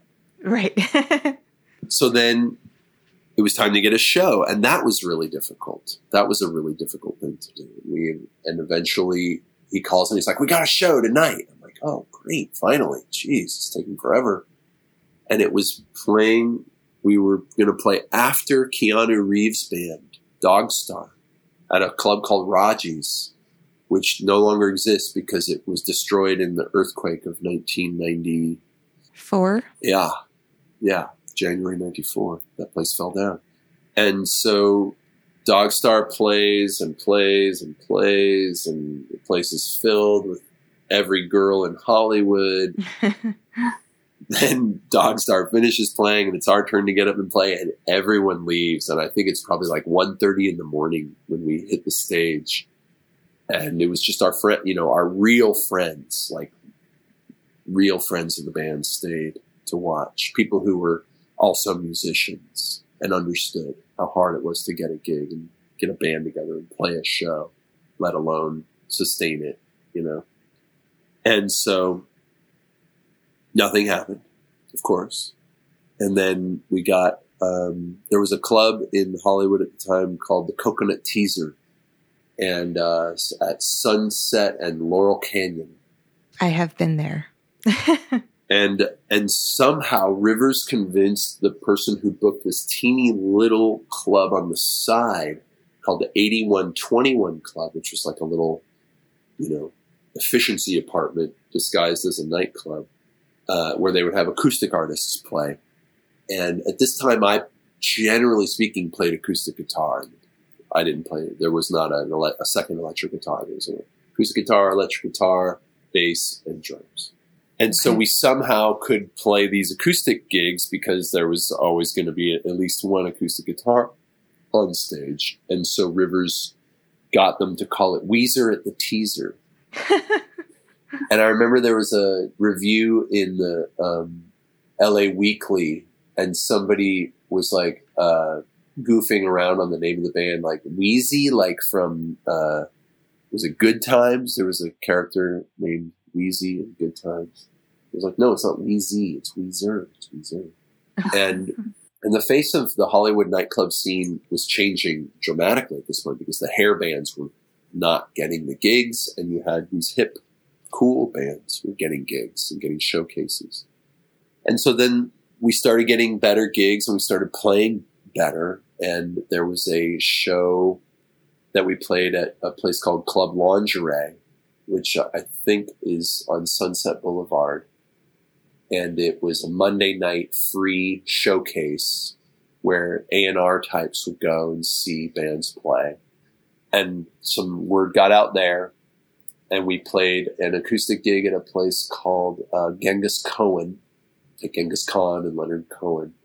Right. So then it was time to get a show, and that was really difficult. That was a really difficult thing to do. We and eventually he calls and he's like, "We got a show tonight." I'm like, "Oh, great! Finally! Jeez, it's taking forever." And it was playing. We were going to play after Keanu Reeves' band, Dogstar, at a club called Raji's, which no longer exists because it was destroyed in the earthquake of 1994. Yeah, yeah, January '94. That place fell down, and so Dogstar plays and plays and plays, and the place is filled with every girl in Hollywood. then Dogstar finishes playing, and it's our turn to get up and play, and everyone leaves. And I think it's probably like 1.30 in the morning when we hit the stage, and it was just our friend, you know, our real friends, like real friends of the band stayed to watch. People who were also musicians and understood how hard it was to get a gig and get a band together and play a show, let alone sustain it, you know. And so nothing happened, of course. And then we got um, there was a club in Hollywood at the time called the Coconut Teaser, and uh, at Sunset and Laurel Canyon I have been there. and and somehow Rivers convinced the person who booked this teeny little club on the side called the 8121 Club, which was like a little, you know, efficiency apartment disguised as a nightclub, uh, where they would have acoustic artists play. And at this time, I, generally speaking, played acoustic guitar. I didn't play. There was not an ele- a second electric guitar. There was an acoustic guitar, electric guitar, bass, and drums. And so we somehow could play these acoustic gigs because there was always going to be at least one acoustic guitar on stage. And so Rivers got them to call it Weezer at the Teaser. and I remember there was a review in the um, LA Weekly, and somebody was like uh, goofing around on the name of the band, like Wheezy, like from uh, was it Good Times? There was a character named Wheezy in Good Times. It was like, no, it's not Wheezy, it's Weezer, it's Weezer. And and the face of the Hollywood nightclub scene was changing dramatically at this point because the hair bands were not getting the gigs, and you had these hip, cool bands were getting gigs and getting showcases. And so then we started getting better gigs and we started playing better. And there was a show that we played at a place called Club Lingerie which I think is on Sunset Boulevard. And it was a Monday night free showcase where A&R types would go and see bands play. And some word got out there and we played an acoustic gig at a place called uh, Genghis Cohen, like Genghis Khan and Leonard Cohen.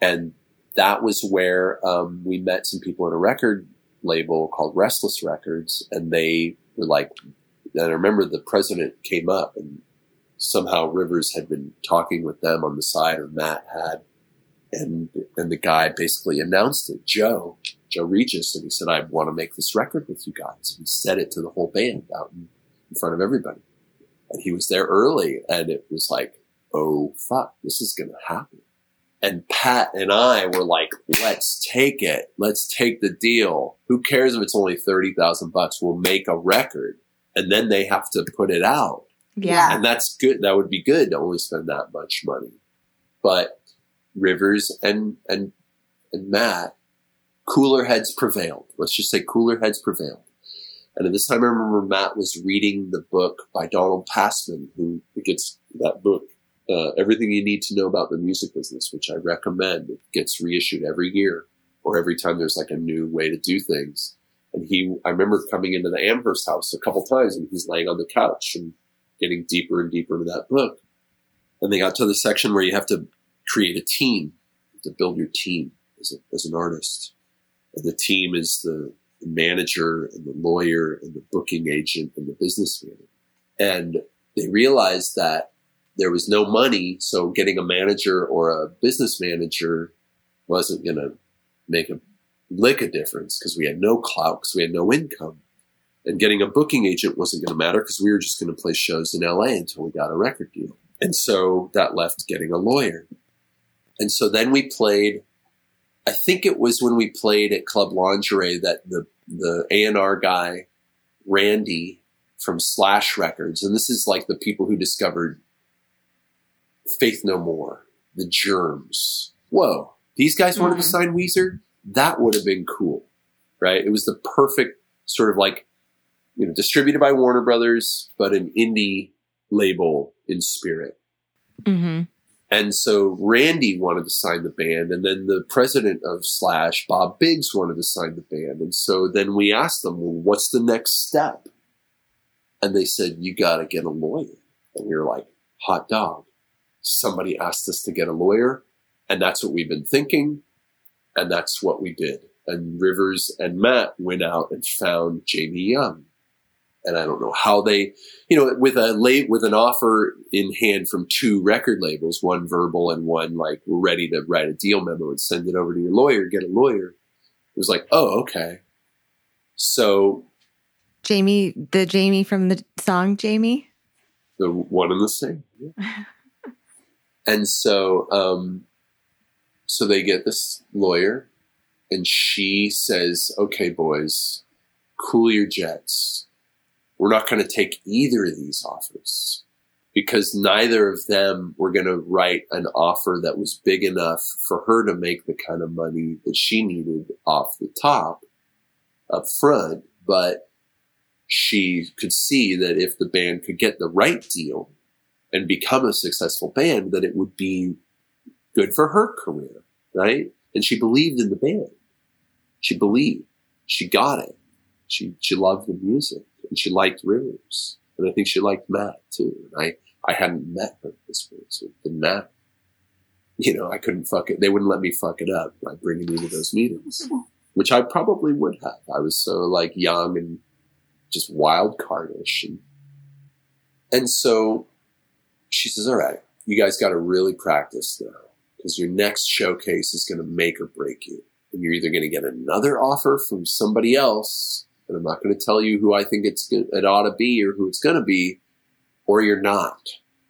And that was where um, we met some people at a record label called Restless Records, and they were like, and I remember the president came up, and somehow Rivers had been talking with them on the side, or Matt had, and and the guy basically announced it, Joe, Joe Regis, and he said, "I want to make this record with you guys." And he said it to the whole band out in, in front of everybody, and he was there early, and it was like, "Oh fuck, this is gonna happen." And Pat and I were like, let's take it. Let's take the deal. Who cares if it's only 30,000 bucks? We'll make a record and then they have to put it out. Yeah. And that's good. That would be good to only spend that much money. But Rivers and, and, and Matt, cooler heads prevailed. Let's just say cooler heads prevailed. And at this time, I remember Matt was reading the book by Donald Passman, who gets that book uh, everything you need to know about the music business, which I recommend. It gets reissued every year or every time there's like a new way to do things. And he, I remember coming into the Amherst house a couple times and he's laying on the couch and getting deeper and deeper into that book. And they got to the section where you have to create a team, to build your team as, a, as an artist. And the team is the, the manager and the lawyer and the booking agent and the business businessman. And they realized that there was no money, so getting a manager or a business manager wasn't going to make a lick of difference because we had no clout, because we had no income. And getting a booking agent wasn't going to matter because we were just going to play shows in LA until we got a record deal. And so that left getting a lawyer. And so then we played, I think it was when we played at Club Lingerie that the, the A&R guy, Randy from Slash Records, and this is like the people who discovered Faith No More, The Germs. Whoa, these guys wanted to sign Weezer? That would have been cool, right? It was the perfect sort of like, you know, distributed by Warner Brothers, but an indie label in spirit. Mm-hmm. And so Randy wanted to sign the band, and then the president of Slash, Bob Biggs, wanted to sign the band. And so then we asked them, well, what's the next step? And they said, you got to get a lawyer. And we were like, hot dog. Somebody asked us to get a lawyer, and that's what we've been thinking, and that's what we did. And Rivers and Matt went out and found Jamie Young. And I don't know how they, you know, with a late, with an offer in hand from two record labels, one verbal and one like, we're ready to write a deal memo and send it over to your lawyer, get a lawyer. It was like, oh, okay. So Jamie, the Jamie from the song Jamie. the one and the same. and so, um, so they get this lawyer, and she says, "Okay, boys, cool your jets. We're not going to take either of these offers." Because neither of them were going to write an offer that was big enough for her to make the kind of money that she needed off the top, up front. But she could see that if the band could get the right deal and become a successful band, that it would be good for her career, right? And she believed in the band. She believed. She got it. She she loved the music and she liked Rivers. And I think she liked Matt too. And I, I hadn't met her at this point. So the Matt, you know, I couldn't fuck it. They wouldn't let me fuck it up by bringing me to those meetings, which I probably would have. I was so like young and just wild cardish. And, and so she says, all right, you guys got to really practice now because your next showcase is going to make or break you. And you're either going to get another offer from somebody else, and I'm not going to tell you who I think it's it ought to be or who it's going to be, or you're not.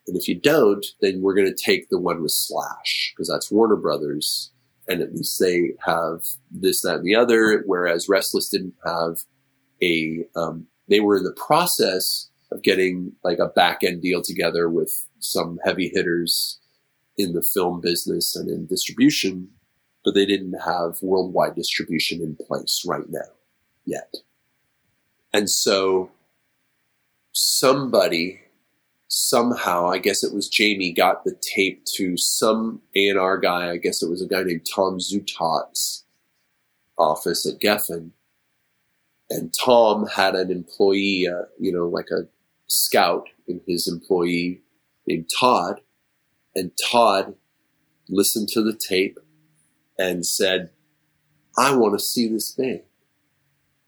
And if you don't, then we're going to take the one with Slash because that's Warner Brothers, and at least they have this, that, and the other. Whereas Restless didn't have a. Um, they were in the process of getting like a back end deal together with some heavy hitters in the film business and in distribution, but they didn't have worldwide distribution in place right now yet. And so somebody somehow, I guess it was Jamie, got the tape to some A&R guy. I guess it was a guy named Tom Zutaut's office at Geffen. And Tom had an employee, uh, you know, like a scout in his employee named Todd. And Todd listened to the tape and said, I want to see this thing.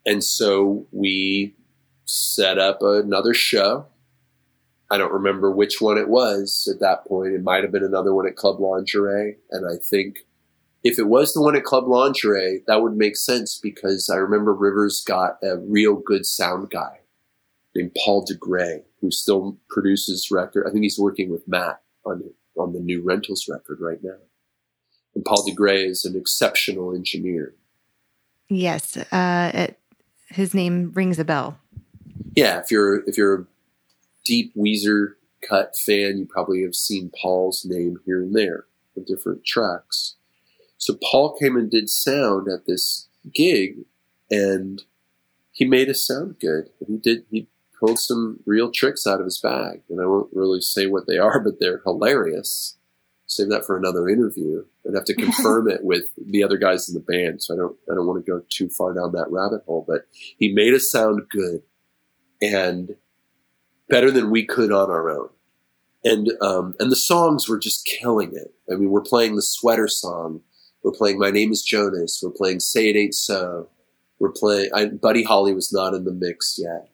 And so we set up another show. I don't remember which one it was at that point. It might have been another one at Club Lingerie. And I think if it was the one at Club Lingerie, that would make sense because I remember Rivers got a real good sound guy named Paul DuGre, who still produces record. I think he's working with Matt on on the new Rentals record right now. And Paul DuGre is an exceptional engineer. Yes, uh, it, his name rings a bell. Yeah, if you're if you're a deep Weezer cut fan, you probably have seen Paul's name here and there on different tracks. So Paul came and did sound at this gig, and he made us sound good. He did he pulled some real tricks out of his bag, and I won't really say what they are, but they're hilarious. Save that for another interview. I'd have to confirm it with the other guys in the band, so I don't I don't want to go too far down that rabbit hole. But he made us sound good and better than we could on our own. And um, and the songs were just killing it. I mean, we're playing the sweater song, we're playing My Name Is Jonas, we're playing Say It Ain't So, we're playing. I, Buddy Holly was not in the mix yet,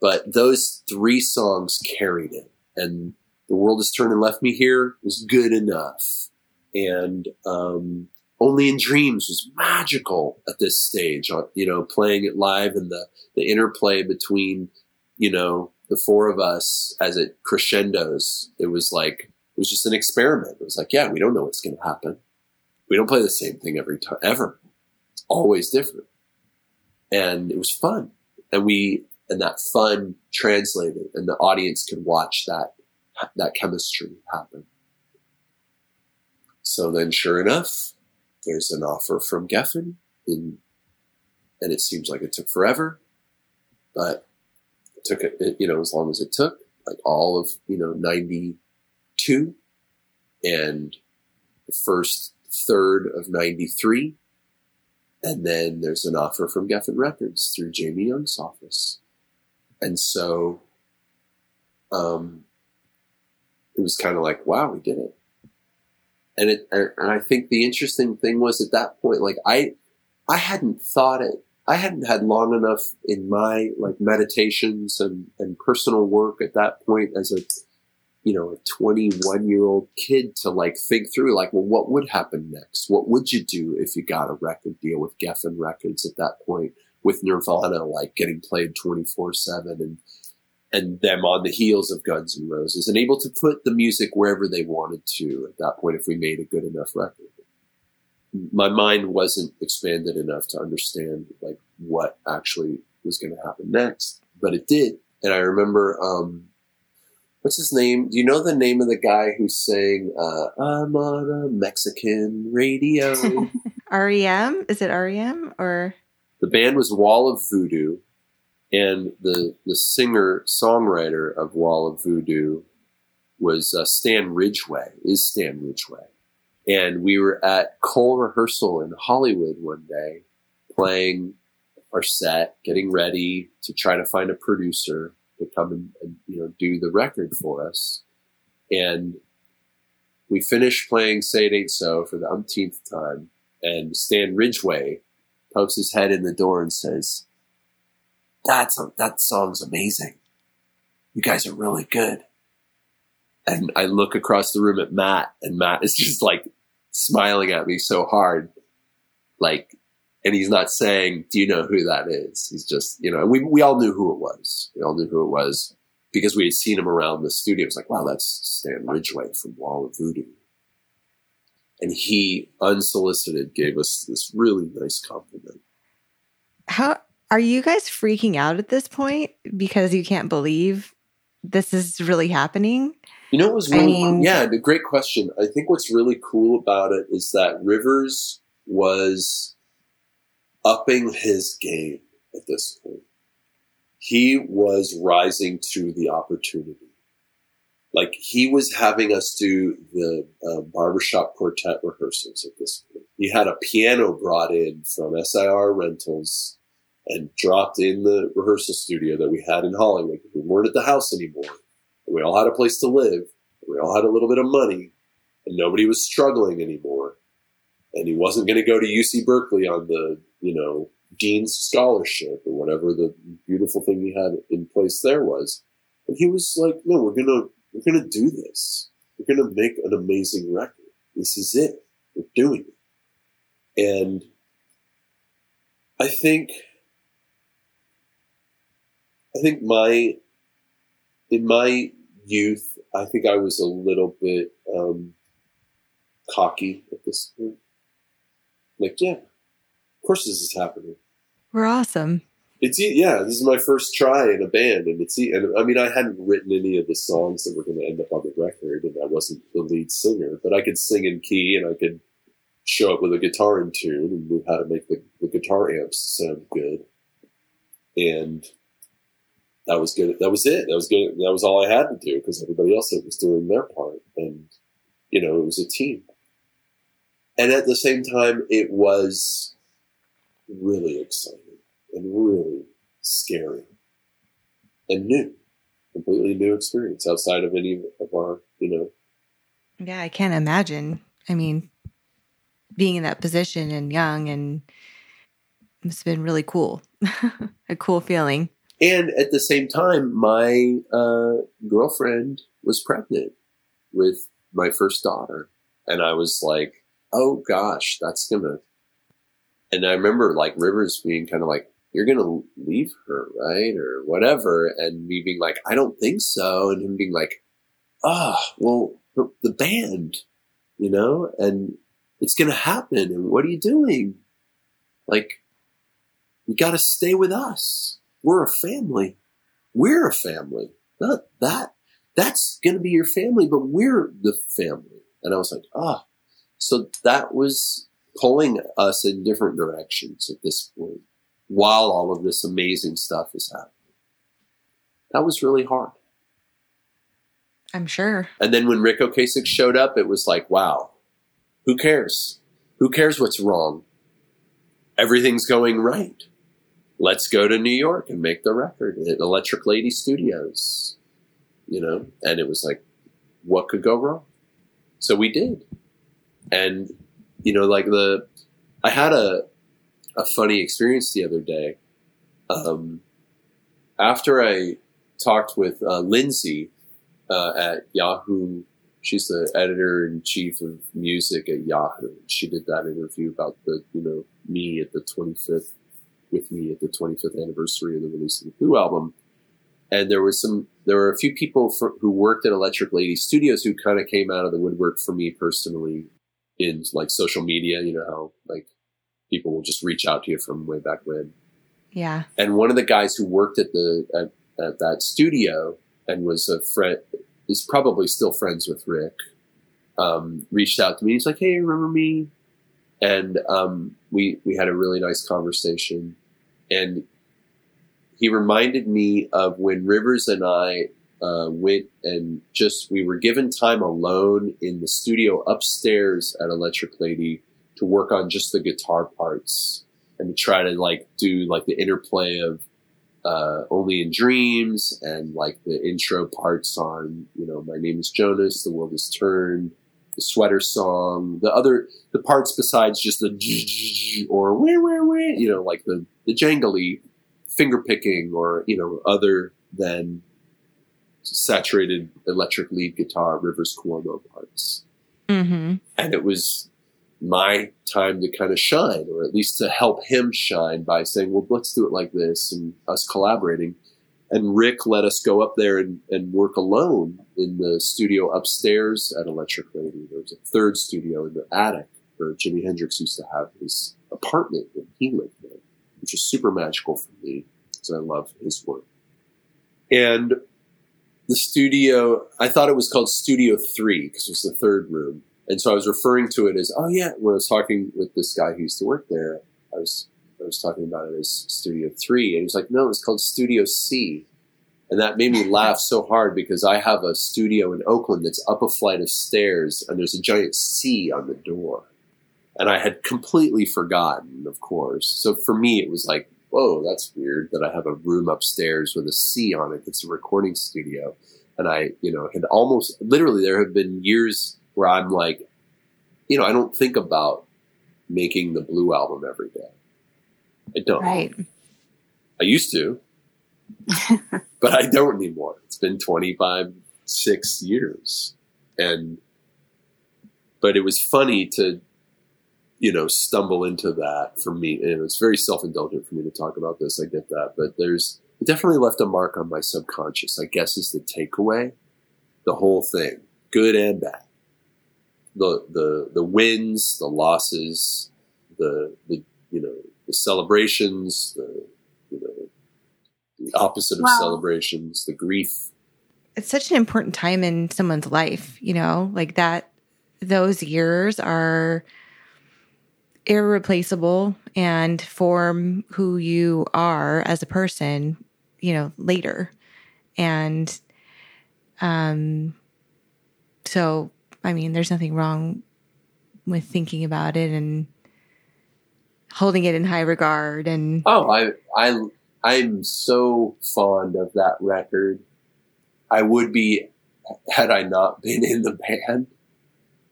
but those three songs carried it. And the world has turned and left me here was good enough. And um, only in Dreams was magical at this stage. uh, You know, playing it live and the the interplay between you know the four of us as it crescendos. It was like it was just an experiment. It was like, yeah, we don't know what's going to happen. We don't play the same thing every time ever. It's always different, and it was fun. And we and that fun translated, and the audience could watch that that chemistry happen. So then, sure enough, there's an offer from Geffen, in, and it seems like it took forever, but it took it, you know, as long as it took, like all of you know '92, and the first third of '93, and then there's an offer from Geffen Records through Jamie Young's office, and so, um, it was kind of like, wow, we did it and it and I think the interesting thing was at that point, like I I hadn't thought it. I hadn't had long enough in my like meditations and, and personal work at that point as a you know a 21 year old kid to like think through like well what would happen next what would you do if you got a record deal with geffen records at that point with nirvana like getting played 24 7 and and them on the heels of Guns N' Roses and able to put the music wherever they wanted to at that point if we made a good enough record. My mind wasn't expanded enough to understand like what actually was going to happen next, but it did. And I remember, um, what's his name? Do you know the name of the guy who sang uh, "I'm on a Mexican radio"? REM? Is it REM or? the band was Wall of Voodoo, and the the singer songwriter of Wall of Voodoo was uh, Stan Ridgway. Is Stan Ridgway, and we were at Cole rehearsal in Hollywood one day, playing our set, getting ready to try to find a producer to come and, and you know do the record for us, and we finished playing "Say It Ain't So" for the umpteenth time, and Stan Ridgway pokes his head in the door and says that's a, that song's amazing. You guys are really good. And I look across the room at Matt, and Matt is just like smiling at me so hard, like, and he's not saying, "Do you know who that is?" He's just, you know, we we all knew who it was. We all knew who it was because we had seen him around the studio. It was like, "Wow, that's Stan Ridgway from Wall of Voodoo." And he, unsolicited, gave us this really nice compliment. How are you guys freaking out at this point because you can't believe this is really happening? You know what was I really mean- yeah, the great question. I think what's really cool about it is that Rivers was upping his game at this point. he was rising to the opportunity. Like he was having us do the uh, barbershop quartet rehearsals at this point. He had a piano brought in from SIR Rentals and dropped in the rehearsal studio that we had in Hollywood. We weren't at the house anymore. We all had a place to live. We all had a little bit of money, and nobody was struggling anymore. And he wasn't going to go to UC Berkeley on the, you know, dean's scholarship or whatever the beautiful thing he had in place there was. And he was like, no, we're going to, we're going to do this. We're going to make an amazing record. This is it. We're doing it. And I think, I think my, in my youth, I think I was a little bit um, cocky at this point. Like, yeah, of course this is happening. We're awesome. It's yeah, this is my first try in a band, and it's and I mean I hadn't written any of the songs that were going to end up on the record, and I wasn't the lead singer, but I could sing in key, and I could show up with a guitar in tune, and knew how to make the, the guitar amps sound good, and that was good. That was it. That was good. That was all I had to do because everybody else was doing their part, and you know it was a team. And at the same time, it was really exciting and really scary and new, completely new experience outside of any of our, you know. Yeah, I can't imagine. I mean, being in that position and young and have been really cool. a cool feeling. And at the same time, my uh, girlfriend was pregnant with my first daughter. And I was like, oh gosh, that's gonna. And I remember like Rivers being kind of like, you're gonna leave her, right? Or whatever. And me being like, I don't think so. And him being like, ah, oh, well, the, the band, you know, and it's gonna happen. And what are you doing? Like, you gotta stay with us. We're a family. We're a family. Not that. That's gonna be your family, but we're the family. And I was like, ah. Oh. So that was pulling us in different directions at this point while all of this amazing stuff is happening. That was really hard. I'm sure. And then when Ric Ocasek showed up, it was like, wow, who cares? Who cares what's wrong? Everything's going right. Let's go to New York and make the record at Electric Lady Studios. You know, and it was like, what could go wrong? So we did. And, you know, like the, I had a, a funny experience the other day. Um, after I talked with uh, Lindsay uh, at Yahoo, she's the editor in chief of music at Yahoo. She did that interview about the, you know, me at the 25th, with me at the 25th anniversary of the release of the Blue album. And there was some, there were a few people for, who worked at Electric Lady Studios who kind of came out of the woodwork for me personally in like social media. You know how like people will just reach out to you from way back when. Yeah. And one of the guys who worked at the at, at that studio and was a friend is probably still friends with Ric. Um, reached out to me. He's like, "Hey, remember me?" And um, we we had a really nice conversation, and he reminded me of when Rivers and I uh, went and just we were given time alone in the studio upstairs at Electric Lady to work on just the guitar parts and to try to like do like the interplay of uh, Only in Dreams and like the intro parts on you know My Name is Jonas, The World Is Turned, the Sweater Song, the other the parts besides just the or where where where you know like the the jangly finger picking or you know other than saturated electric lead guitar Rivers Cuomo parts. Mm-hmm. And it was my time to kind of shine, or at least to help him shine by saying, well, let's do it like this and us collaborating. And Ric let us go up there and, and work alone in the studio upstairs at Electric Lady. There was a third studio in the attic where Jimi Hendrix used to have his apartment when he lived there, which was super magical for me because I love his work. And the studio, I thought it was called Studio 3 because it was the third room. And so I was referring to it as, oh yeah, when I was talking with this guy who used to work there, I was I was talking about it as Studio Three, and he's like, no, it's called Studio C. And that made me laugh so hard because I have a studio in Oakland that's up a flight of stairs and there's a giant C on the door. And I had completely forgotten, of course. So for me, it was like, whoa, that's weird that I have a room upstairs with a C on it that's a recording studio. And I, you know, had almost literally there have been years where I'm like, you know, I don't think about making the Blue album every day. I don't. Right. I used to, but I don't anymore. It's been 25, six years. And, but it was funny to, you know, stumble into that for me. And it's very self indulgent for me to talk about this. I get that. But there's, it definitely left a mark on my subconscious, I guess is the takeaway. The whole thing, good and bad. The, the, the wins, the losses, the, the, you know, the celebrations, the, you know, the opposite of Wow. celebrations, the grief. It's such an important time in someone's life, you know, like that, those years are irreplaceable and form who you are as a person, you know, later. And, um, so, I mean, there's nothing wrong with thinking about it and holding it in high regard and Oh, I, I, I'm so fond of that record. I would be had I not been in the band.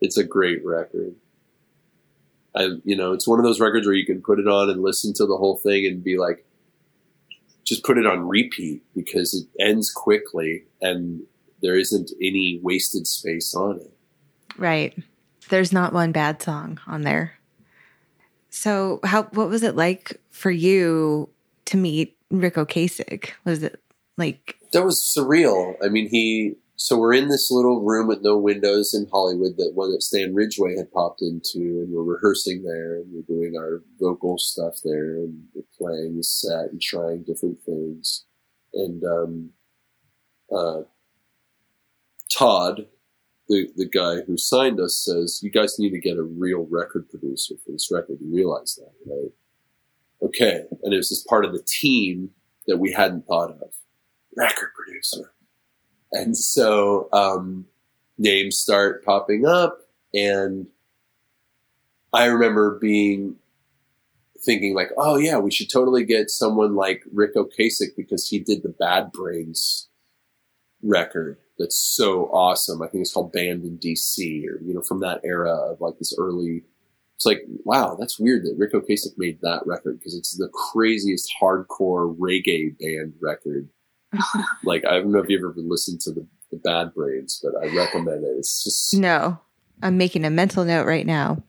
It's a great record. I, you know, it's one of those records where you can put it on and listen to the whole thing and be like, just put it on repeat because it ends quickly and there isn't any wasted space on it. Right. There's not one bad song on there. So, how what was it like for you to meet Ric Ocasek? Was it like that was surreal. I mean, he. So we're in this little room with no windows in Hollywood, that one that Stan Ridgway had popped into, and we're rehearsing there, and we're doing our vocal stuff there, and we're playing the set and trying different things. And um, uh, Todd, the the guy who signed us, says, "You guys need to get a real record producer for this record. You realize that, right?" Okay, and it was just part of the team that we hadn't thought of record producer. And so um, names start popping up, and I remember being thinking like, oh yeah, we should totally get someone like Ric Ocasek because he did the Bad Brains record. That's so awesome. I think it's called Banned in DC, or you know, from that era of like this early. It's like, wow, that's weird that Ric Ocasek made that record because it's the craziest hardcore reggae band record like I don't know if you've ever listened to the, the Bad Brains, but I recommend it. It's just no? I'm making a mental note right now.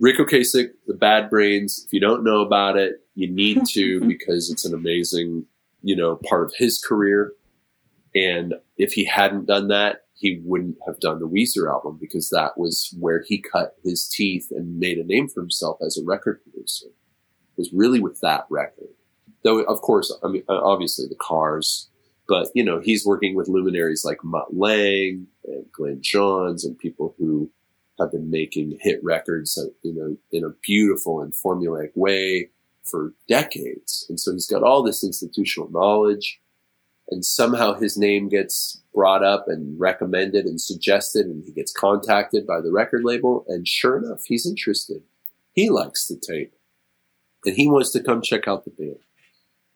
Ric Ocasek, the Bad Brains. If you don't know about it, you need to because it's an amazing, you know, part of his career. And if he hadn't done that, he wouldn't have done the Weezer album because that was where he cut his teeth and made a name for himself as a record producer. It was really with that record. Though, of course, I mean, uh, obviously the Cars, but you know, he's working with luminaries like Mutt Lange and Glyn Johns and people who have been making hit records, uh, you know, in a beautiful and formulaic way for decades. And so he's got all this institutional knowledge and somehow his name gets brought up and recommended and suggested and he gets contacted by the record label. And sure enough, he's interested. He likes the tape and he wants to come check out the band.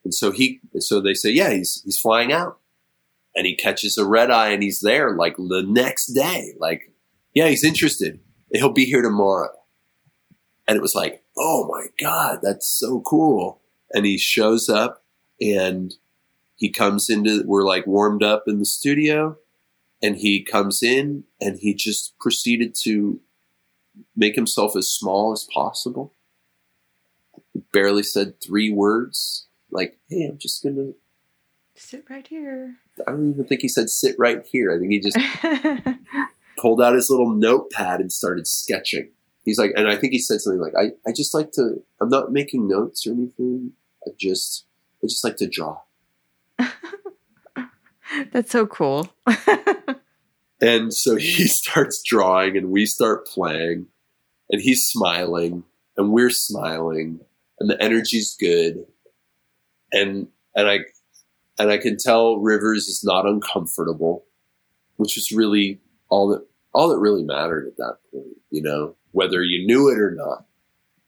And so he, so they say, yeah, he's, he's flying out and he catches a red eye and he's there like the next day. Like, yeah, he's interested. He'll be here tomorrow. And it was like, oh my God, that's so cool. And he shows up and he comes into, we're like warmed up in the studio and he comes in and he just proceeded to make himself as small as possible. Barely said three words. Like, hey, I'm just gonna Sit right here. I don't even think he said sit right here. I think he just pulled out his little notepad and started sketching. He's like, and I think he said something like, I, I just like to, I'm not making notes or anything. I just, I just like to draw. That's so cool. And so he starts drawing and we start playing and he's smiling and we're smiling and the energy's good, and and I and I can tell Rivers is not uncomfortable, which was really all that all that really mattered at that point. You know, whether you knew it or not.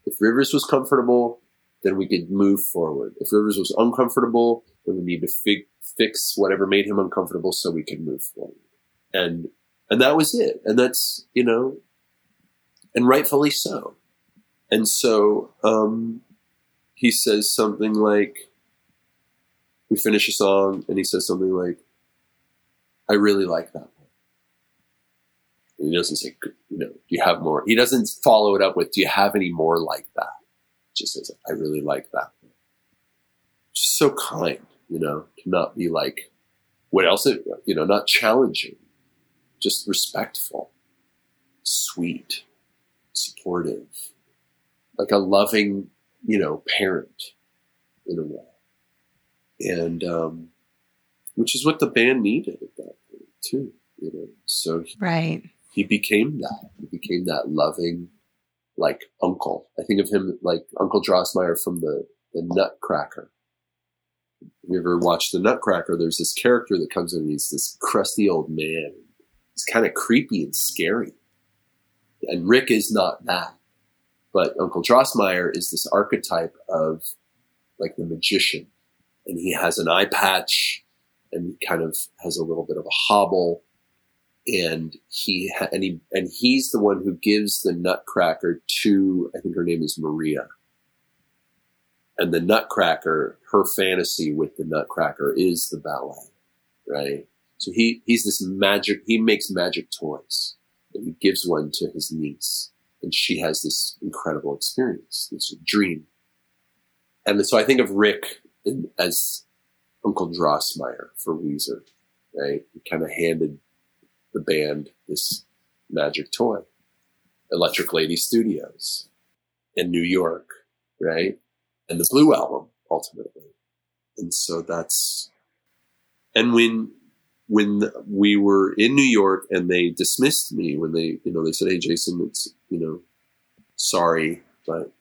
If Rivers was comfortable, then we could move forward. If Rivers was uncomfortable, then we need to fi- fix whatever made him uncomfortable so we can move forward. And and that was it. And that's you know, and rightfully so. And so um, he says something like, we finish a song, and he says something like, "I really like that." And he doesn't say, you know, do you have more? He doesn't follow it up with, do you have any more like that? Just says, I really like that. Just so kind, you know, to not be like, what else, it, you know, not challenging, just respectful, sweet, supportive, like a loving, you know, parent in a way. And, um, which is what the band needed at that point too, you know, so Right. he became that. He became that loving, like uncle. I think of him like Uncle Drossmeyer from the, the Nutcracker. Have you ever watched the Nutcracker? There's this character that comes in and he's this crusty old man. He's kind of creepy and scary. And Ric is not that. But Uncle Drossmeyer is this archetype of like the magician. And he has an eye patch and kind of has a little bit of a hobble and he and he and he's the one who gives the Nutcracker to I think her name is Maria. And the Nutcracker, her fantasy with the Nutcracker is the ballet, right? So he he's this magic. He makes magic toys, and he gives one to his niece, and she has this incredible experience, this dream. And so I think of Ric as Uncle Drossmeyer for Weezer, right? He kind of handed the band this magic toy, Electric Lady Studios in New York, right? And the Blue Album ultimately. And so that's, and when, when we were in New York and they dismissed me when they, you know, they said, Hey, Jason, it's, you know, sorry, but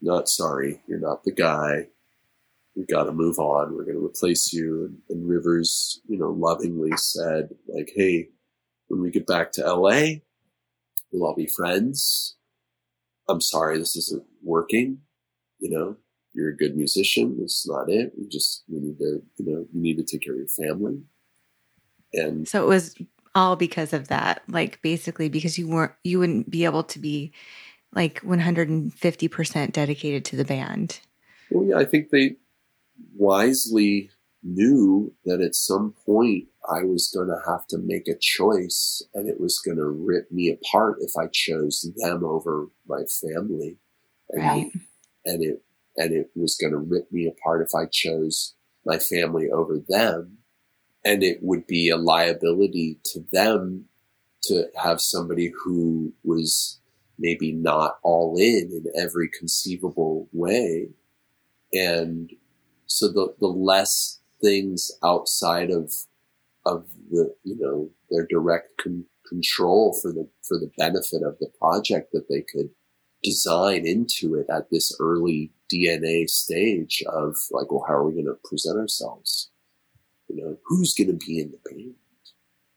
not sorry. You're not the guy. We got to move on. We're going to replace you. And, and Rivers, you know, lovingly said like, Hey, when we get back to LA, we'll all be friends. I'm sorry this isn't working. You know, you're a good musician. Is not it. We just, we need to, you know, you need to take care of your family. And So it was all because of that. Like basically because you weren't you wouldn't be able to be like 150% dedicated to the band. well, yeah, I think they wisely knew that at some point I was going to have to make a choice and it was going to rip me apart if I chose them over my family. And Right. and it and it was going to rip me apart if I chose my family over them, and it would be a liability to them to have somebody who was maybe not all in in every conceivable way, and so the the less things outside of of the you know their direct con- control for the for the benefit of the project that they could design into it at this early DNA stage of like, well, how are we going to present ourselves? You know, who's going to be in the band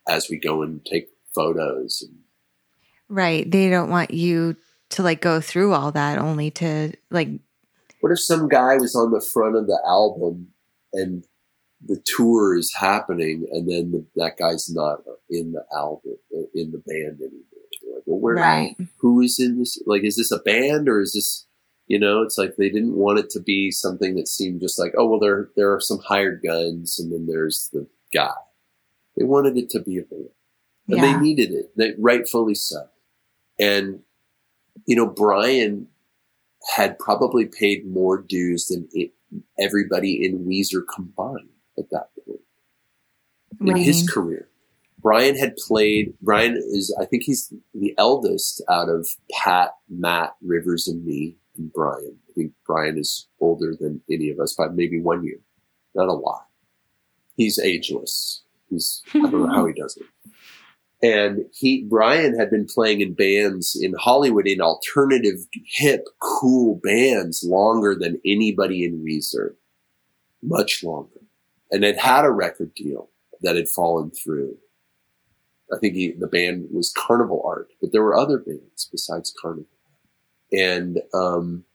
as we go and take photos and Right. They don't want you to like go through all that only to like what if some guy was on the front of the album and the tour is happening and then the, that guy's not in the album uh, in the band anymore. You're like well where right. who is in this like is this a band or is this you know it's like they didn't want it to be something that seemed just like oh well there there are some hired guns and then there's the guy. They wanted it to be a band. And they needed it. They, rightfully so. And you know brian had probably paid more dues than it, everybody in weezer combined at that point What in his mean? career. Brian had played. Brian is, I think he's the eldest out of Pat, Matt, Rivers, and me, and Brian. I think Brian is older than any of us by maybe one year, not a lot. He's ageless. He's I don't know how he does it. And he, Brian had been playing in bands in Hollywood in alternative, hip, cool bands longer than anybody in Weezer. Much longer. And had had a record deal that had fallen through. I think he, the band was Carnival Art, but there were other bands besides Carnival. And, um,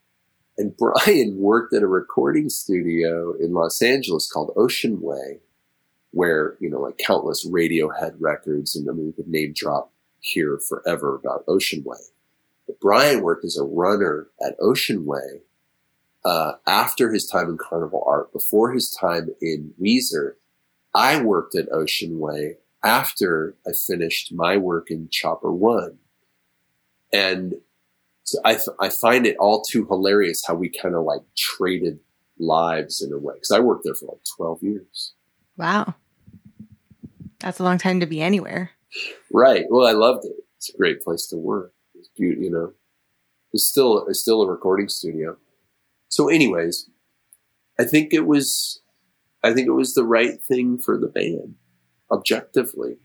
and Brian worked at a recording studio in Los Angeles called Ocean Way, where, you know, like countless Radiohead records, and I mean, we could name drop here forever about Ocean Way. But Brian worked as a runner at Ocean Way uh, after his time in Carnival Art, before his time in Weezer. I worked at Ocean Way after I finished my work in Chopper One. And so I, I find it all too hilarious how we kind of like traded lives in a way. Cause I worked there for like 12 years. Wow. That's a long time to be anywhere. Right. Well, I loved it. It's a great place to work. It's beautiful, you know, it's still, it's still a recording studio. So anyways, I think it was, I think it was the right thing for the band objectively.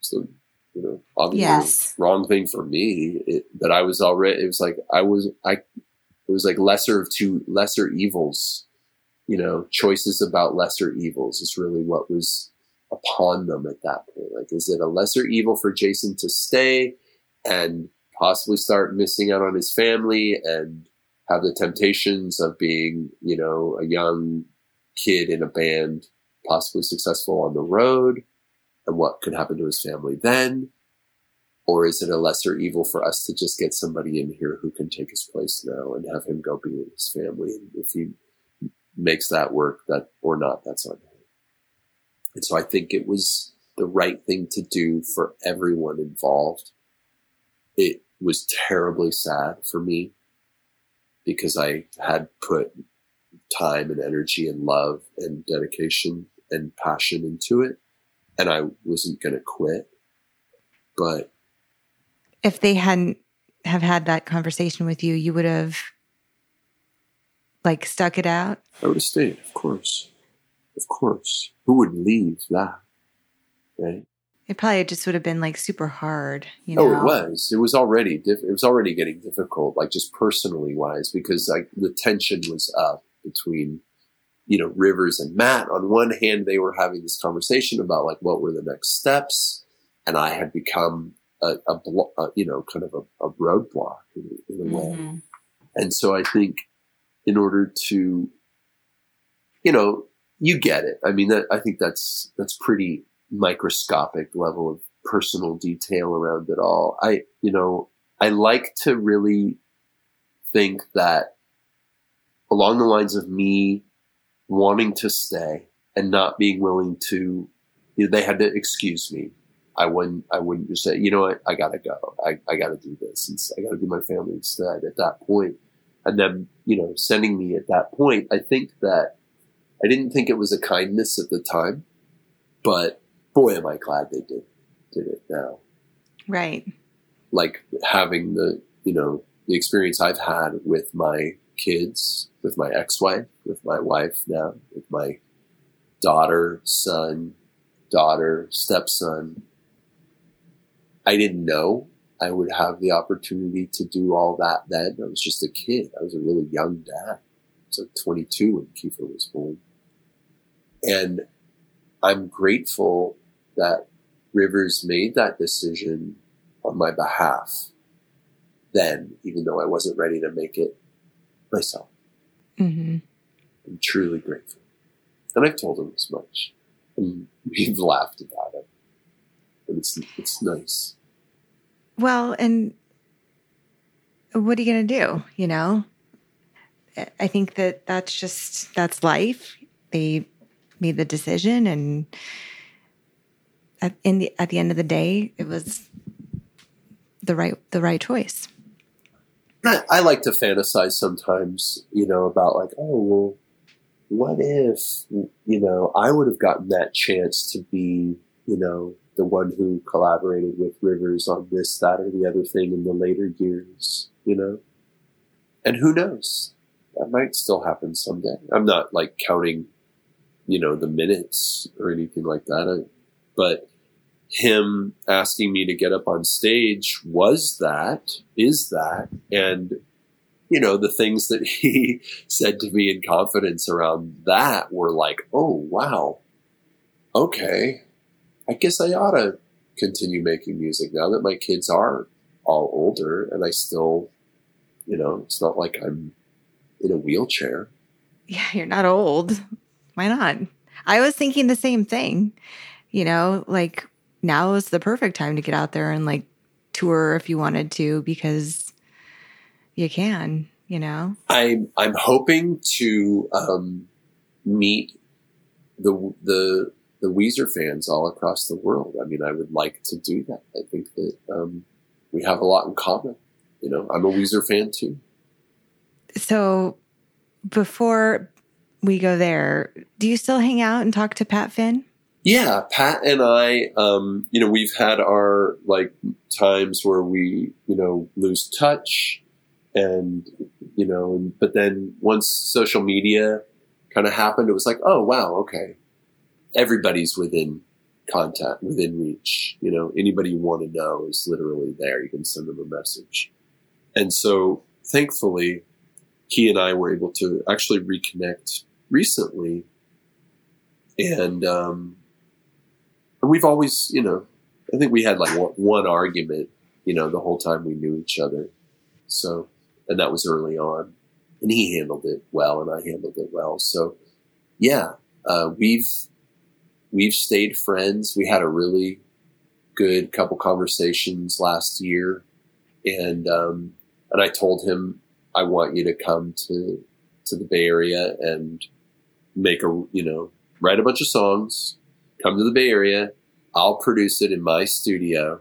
So, you know, obviously Yes. wrong thing for me, it, but I was already, it was like, I was, I, it was like lesser of two, lesser evils, you know, choices about lesser evils is really what was upon them at that point. Like, is it a lesser evil for Jason to stay and possibly start missing out on his family and have the temptations of being, you know, a young kid in a band, possibly successful on the road? and what could happen to his family then? Or is it a lesser evil for us to just get somebody in here who can take his place now and have him go be with his family? And if he makes that work, that or not, that's on him. And so I think it was the right thing to do for everyone involved. It was terribly sad for me because I had put time and energy and love and dedication and passion into it and I wasn't going to quit. But If they hadn't have had that conversation with you, you would have like stuck it out. I would have stayed, of course. Of course. Who would leave that? Right? It probably just would have been like super hard, you know. Oh, it was. It was already diff- it was already getting difficult, like just personally wise, because like the tension was up between, you know, Rivers and Matt. On one hand, they were having this conversation about like what were the next steps, and I had become a, a, blo- a you know, kind of a, a roadblock in, in a way. Mhm. And so I think in order to, you know, you get it. I mean, that, I think that's, that's pretty microscopic level of personal detail around it all. I, you know, I like to really think that along the lines of me wanting to stay and not being willing to, you know, they had to excuse me. I wouldn't, I wouldn't just say, you know what, I gotta go. I, I gotta do this. And I gotta do my family instead at that point. And then, you know, sending me at that point, I think that I didn't think it was a kindness at the time, but boy, am I glad they did, did it now. Right. Like having the, you know, the experience I've had with my kids, with my ex-wife, with my wife now, with my daughter, son, daughter, stepson. I didn't know I would have the opportunity to do all that then. I was just a kid. I was a really young dad. I was like 22 when Kiefer was born. And I'm grateful that Rivers made that decision on my behalf then, even though I wasn't ready to make it myself. hmm I'm truly grateful. And I've told him as much. And we've laughed about it. And it's, it's nice. Well, and what are you going to do? You know, I- I think that that's just that's life. They made the decision, and at in the at the end of the day, it was the right the right choice. I, like to fantasize sometimes, you know, about like, oh, well, what if, you know, I would have gotten that chance to be, you know, the one who collaborated with Rivers on this, that, or the other thing in the later years, you know? And who knows? That might still happen someday. I'm not like counting, you know, the minutes or anything like that. I, but him asking me to get up on stage was that, is that, and you know, the things that he said to me in confidence around that were like, oh, wow. Okay. I guess I ought to continue making music now that my kids are all older and I still, you know, it's not like I'm in a wheelchair. Yeah, you're not old. Why not? I was thinking the same thing. You know, like now is the perfect time to get out there and like tour if you wanted to because you can, you know. I'm I'm hoping to um, meet the the the Weezer fans all across the world. I mean, I would like to do that. I think that um, we have a lot in common. You know, I'm a Weezer fan too. So before we go there, do you still hang out and talk to Pat Finn? Yeah, Pat and I, um, you know, we've had our like times where we, you know, lose touch, and you know, but then once social media kind of happened, it was like, oh wow, okay, everybody's within contact, within reach. You know, anybody you want to know is literally there. You can send them a message, and so thankfully, he and I were able to actually reconnect recently, and um, we've always, you know, I think we had like one, one argument, you know, the whole time we knew each other. So, and that was early on, and he handled it well, and I handled it well. So, yeah, uh, we've we've stayed friends. We had a really good couple conversations last year, and um, and I told him I want you to come to to the Bay Area and make a you know write a bunch of songs, come to the Bay Area. I'll produce it in my studio.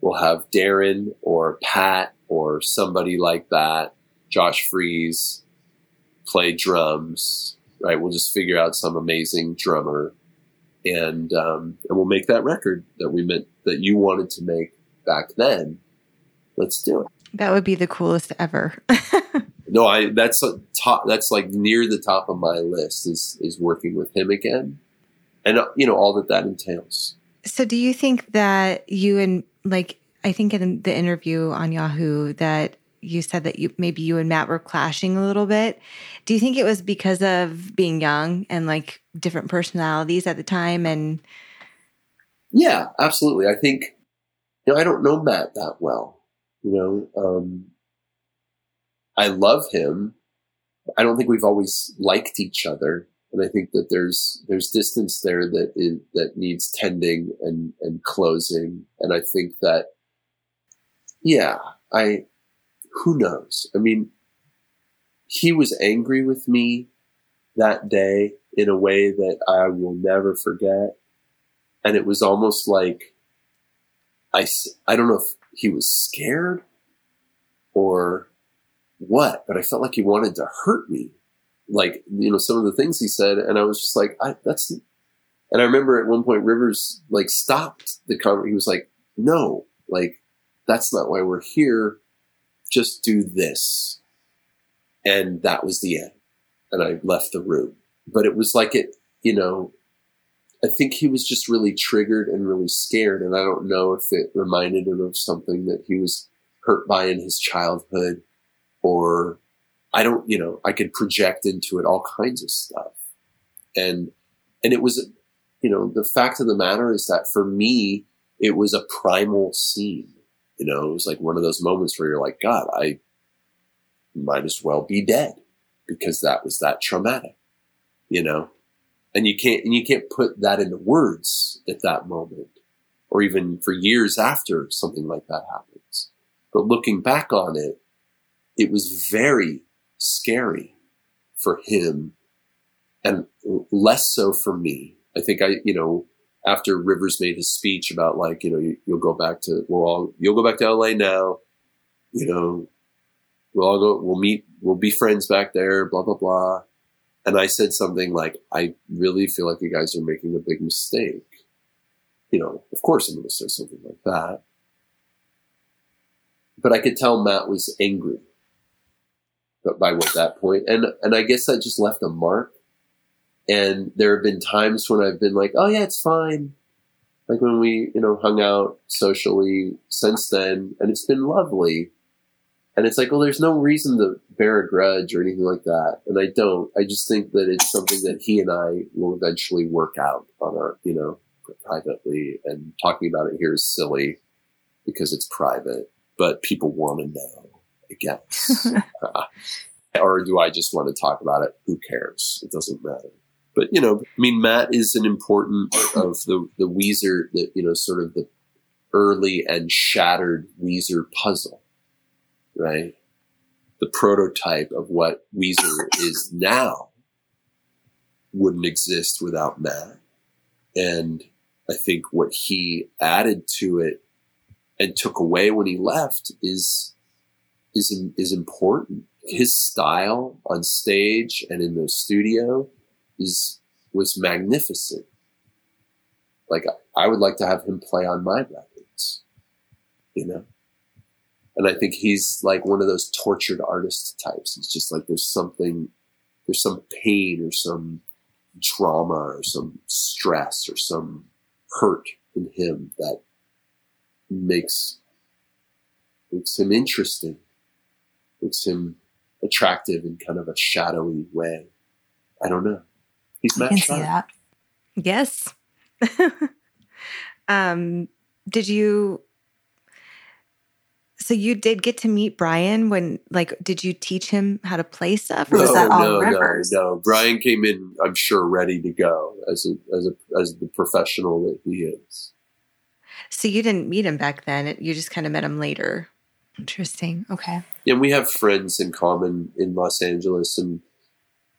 We'll have Darren or Pat or somebody like that, Josh Freese, play drums. Right, we'll just figure out some amazing drummer, and um, and we'll make that record that we meant that you wanted to make back then. Let's do it. That would be the coolest ever. no, I that's a top. That's like near the top of my list is is working with him again, and uh, you know all that that entails. So, do you think that you and like I think in the interview on Yahoo that you said that you maybe you and Matt were clashing a little bit. Do you think it was because of being young and like different personalities at the time and Yeah, absolutely. I think you know, I don't know Matt that well. You know, um I love him. I don't think we've always liked each other. And I think that there's there's distance there that is, that needs tending and and closing. And I think that yeah, I who knows? I mean, he was angry with me that day in a way that I will never forget. And it was almost like I, I don't know if he was scared or what, but I felt like he wanted to hurt me. Like, you know, some of the things he said. And I was just like, I, that's, and I remember at one point Rivers like stopped the conversation. He was like, no, like, that's not why we're here just do this. And that was the end. And I left the room. But it was like it, you know, I think he was just really triggered and really scared. And I don't know if it reminded him of something that he was hurt by in his childhood or I don't, you know, I could project into it all kinds of stuff. And, and it was, you know, the fact of the matter is that for me, it was a primal scene. You know, it was like one of those moments where you're like, God, I might as well be dead because that was that traumatic, you know? And you can't, and you can't put that into words at that moment or even for years after something like that happens. But looking back on it, it was very scary for him and less so for me. I think I, you know, after Rivers made his speech about like, you know, you, will go back to, we'll all, you'll go back to LA now, you know, we'll all go, we'll meet, we'll be friends back there, blah, blah, blah. And I said something like, I really feel like you guys are making a big mistake. You know, of course I'm going to say something like that. But I could tell Matt was angry by what that point. And, and I guess that just left a mark and there have been times when I've been like, oh yeah, it's fine. like when we, you know, hung out socially since then, and it's been lovely. And it's like, well, there's no reason to bear a grudge or anything like that. And I don't. I just think that it's something that he and I will eventually work out on our, you know, privately. And talking about it here is silly because it's private, but people want to know, I guess. Uh, or do I just want to talk about it? Who cares? It doesn't matter. But you know, I mean, Matt is an important part of the the Weezer, the you know, sort of the early and shattered Weezer puzzle, right? The prototype of what Weezer is now wouldn't exist without Matt, and I think what he added to it and took away when he left is is is important. His style on stage and in the studio is was magnificent. Like I would like to have him play on my records, you know. And I think he's like one of those tortured artist types. It's just like there's something, there's some pain or some drama or some stress or some hurt in him that makes makes him interesting, makes him attractive in kind of a shadowy way. I don't know. He's I Matt can see that. Yes. um, did you? So you did get to meet Brian when, like, did you teach him how to play stuff, or was no, that all no, Rivers? no, no. Brian came in, I'm sure, ready to go as a as a as the professional that he is. So you didn't meet him back then; you just kind of met him later. Interesting. Okay. Yeah, we have friends in common in Los Angeles, and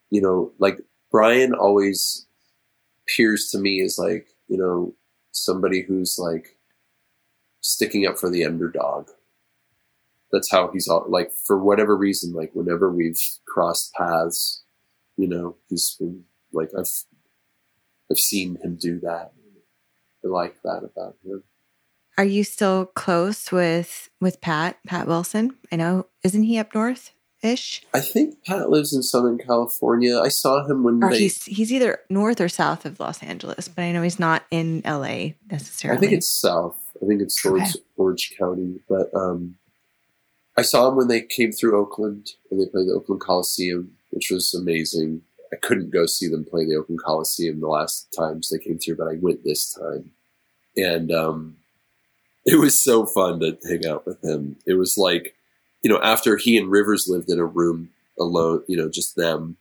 you know, like Brian always appears to me as like you know somebody who's like sticking up for the underdog. That's how he's all like for whatever reason. Like whenever we've crossed paths, you know, he's been like I've I've seen him do that. I like that about him. Are you still close with with Pat Pat Wilson? I know, isn't he up north ish? I think Pat lives in Southern California. I saw him when Or they. he's he's either north or south of Los Angeles, but I know he's not in L.A. necessarily. I think it's south. I think it's towards Orange County. But um, I saw him when they came through Oakland and they played the Oakland Coliseum, which was amazing. I couldn't go see them play the Oakland Coliseum the last times they came through, but I went this time. And um, it was so fun to hang out with him. It was like, you know, after he and Rivers lived in a room alone, you know, just them,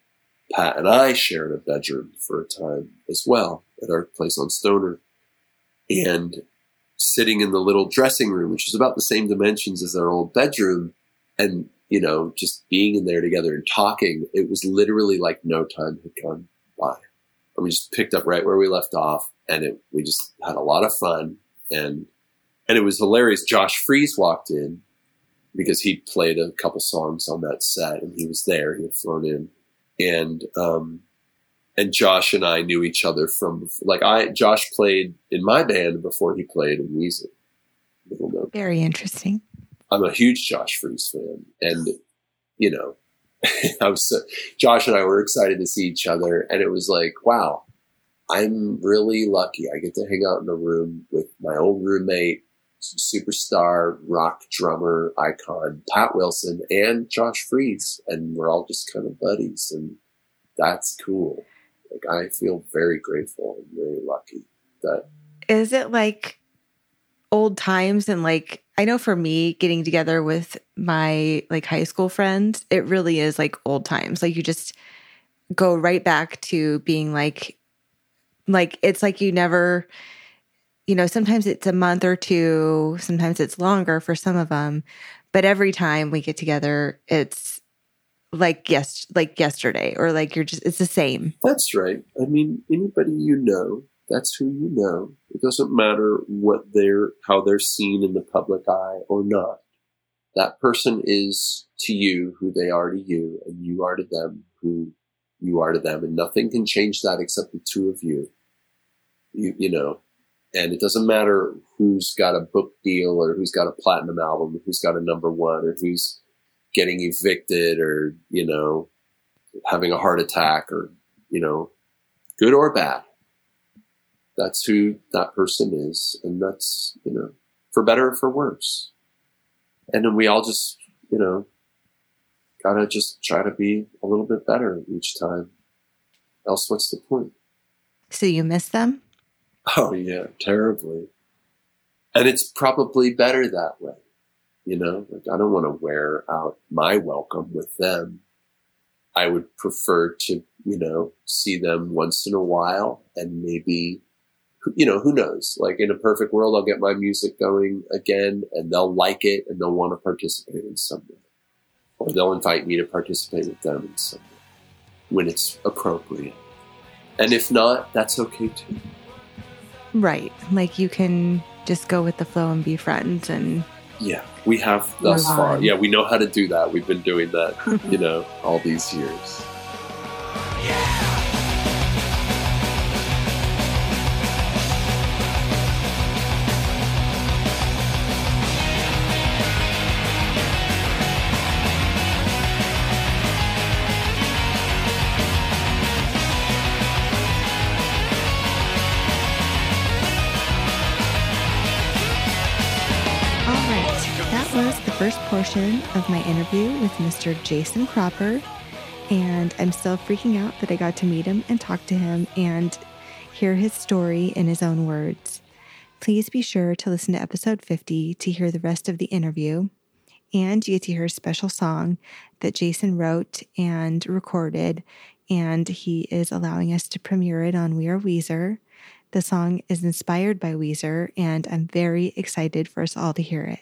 Pat and I shared a bedroom for a time as well at our place on Stoner. And sitting in the little dressing room, which was about the same dimensions as our old bedroom, and you know, just being in there together and talking, it was literally like no time had gone by. And we just picked up right where we left off, and it we just had a lot of fun, and and it was hilarious. Josh Freese walked in because he played a couple songs on that set, and he was there. He had flown in, and um, and Josh and I knew each other from like I Josh played in my band before he played in Weezer. Very interesting. I'm a huge Josh Freese fan, and you know, I was so, Josh and I were excited to see each other, and it was like, wow, I'm really lucky. I get to hang out in a room with my old roommate, superstar rock drummer icon Pat Wilson, and Josh Freese, and we're all just kind of buddies, and that's cool. Like I feel very grateful and very lucky that Is it like old times and like I know for me getting together with my like high school friends, it really is like old times. Like you just go right back to being like like it's like you never you know, sometimes it's a month or two, sometimes it's longer for some of them, but every time we get together, it's like yes like yesterday or like you're just it's the same. That's right. I mean, anybody you know, that's who you know. It doesn't matter what they're, how they're seen in the public eye or not. That person is to you who they are to you, and you are to them who you are to them, and nothing can change that except the two of you. You, you know, and it doesn't matter who's got a book deal or who's got a platinum album, or who's got a number one, or who's getting evicted, or you know, having a heart attack, or you know, good or bad that's who that person is, and that's you know for better or for worse. And then we all just you know gotta just try to be a little bit better each time. Else, what's the point? So you miss them? Oh yeah, terribly. And it's probably better that way. You know, like I don't want to wear out my welcome with them. I would prefer to, you know, see them once in a while and maybe, you know, who knows? Like in a perfect world, I'll get my music going again and they'll like it and they'll want to participate in some way. Or they'll invite me to participate with them in some way when it's appropriate. And if not, that's okay too. Right. Like you can just go with the flow and be friends and Yeah, we have thus far. Yeah, we know how to do that. We've been doing that, you know, all these years. Portion of my interview with Mr. Jason Cropper. And I'm still freaking out that I got to meet him and talk to him and hear his story in his own words. Please be sure to listen to episode 50 to hear the rest of the interview. And you get to hear a special song that Jason wrote and recorded, and he is allowing us to premiere it on We Are Weezer. The song is inspired by Weezer, and I'm very excited for us all to hear it.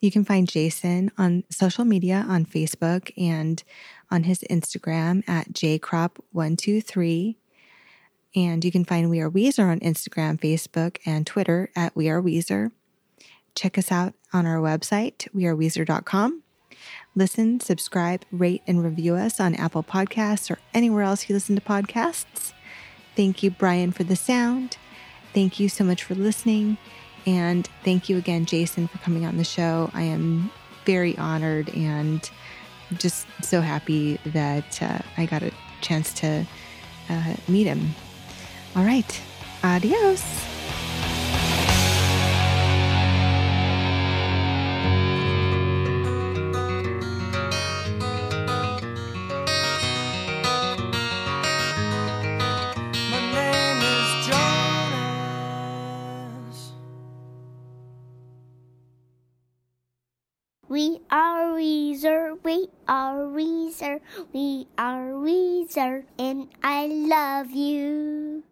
You can find Jason on social media on Facebook and on his Instagram at jcrop123. And you can find We Are Weezer on Instagram, Facebook, and Twitter at We Are Weezer. Check us out on our website, weareweezer.com. Listen, subscribe, rate, and review us on Apple Podcasts or anywhere else you listen to podcasts. Thank you, Brian, for the sound. Thank you so much for listening. And thank you again, Jason, for coming on the show. I am very honored and just so happy that uh, I got a chance to uh, meet him. All right. Adios. We are Weezer, we are Weezer, we are Weezer, and I love you.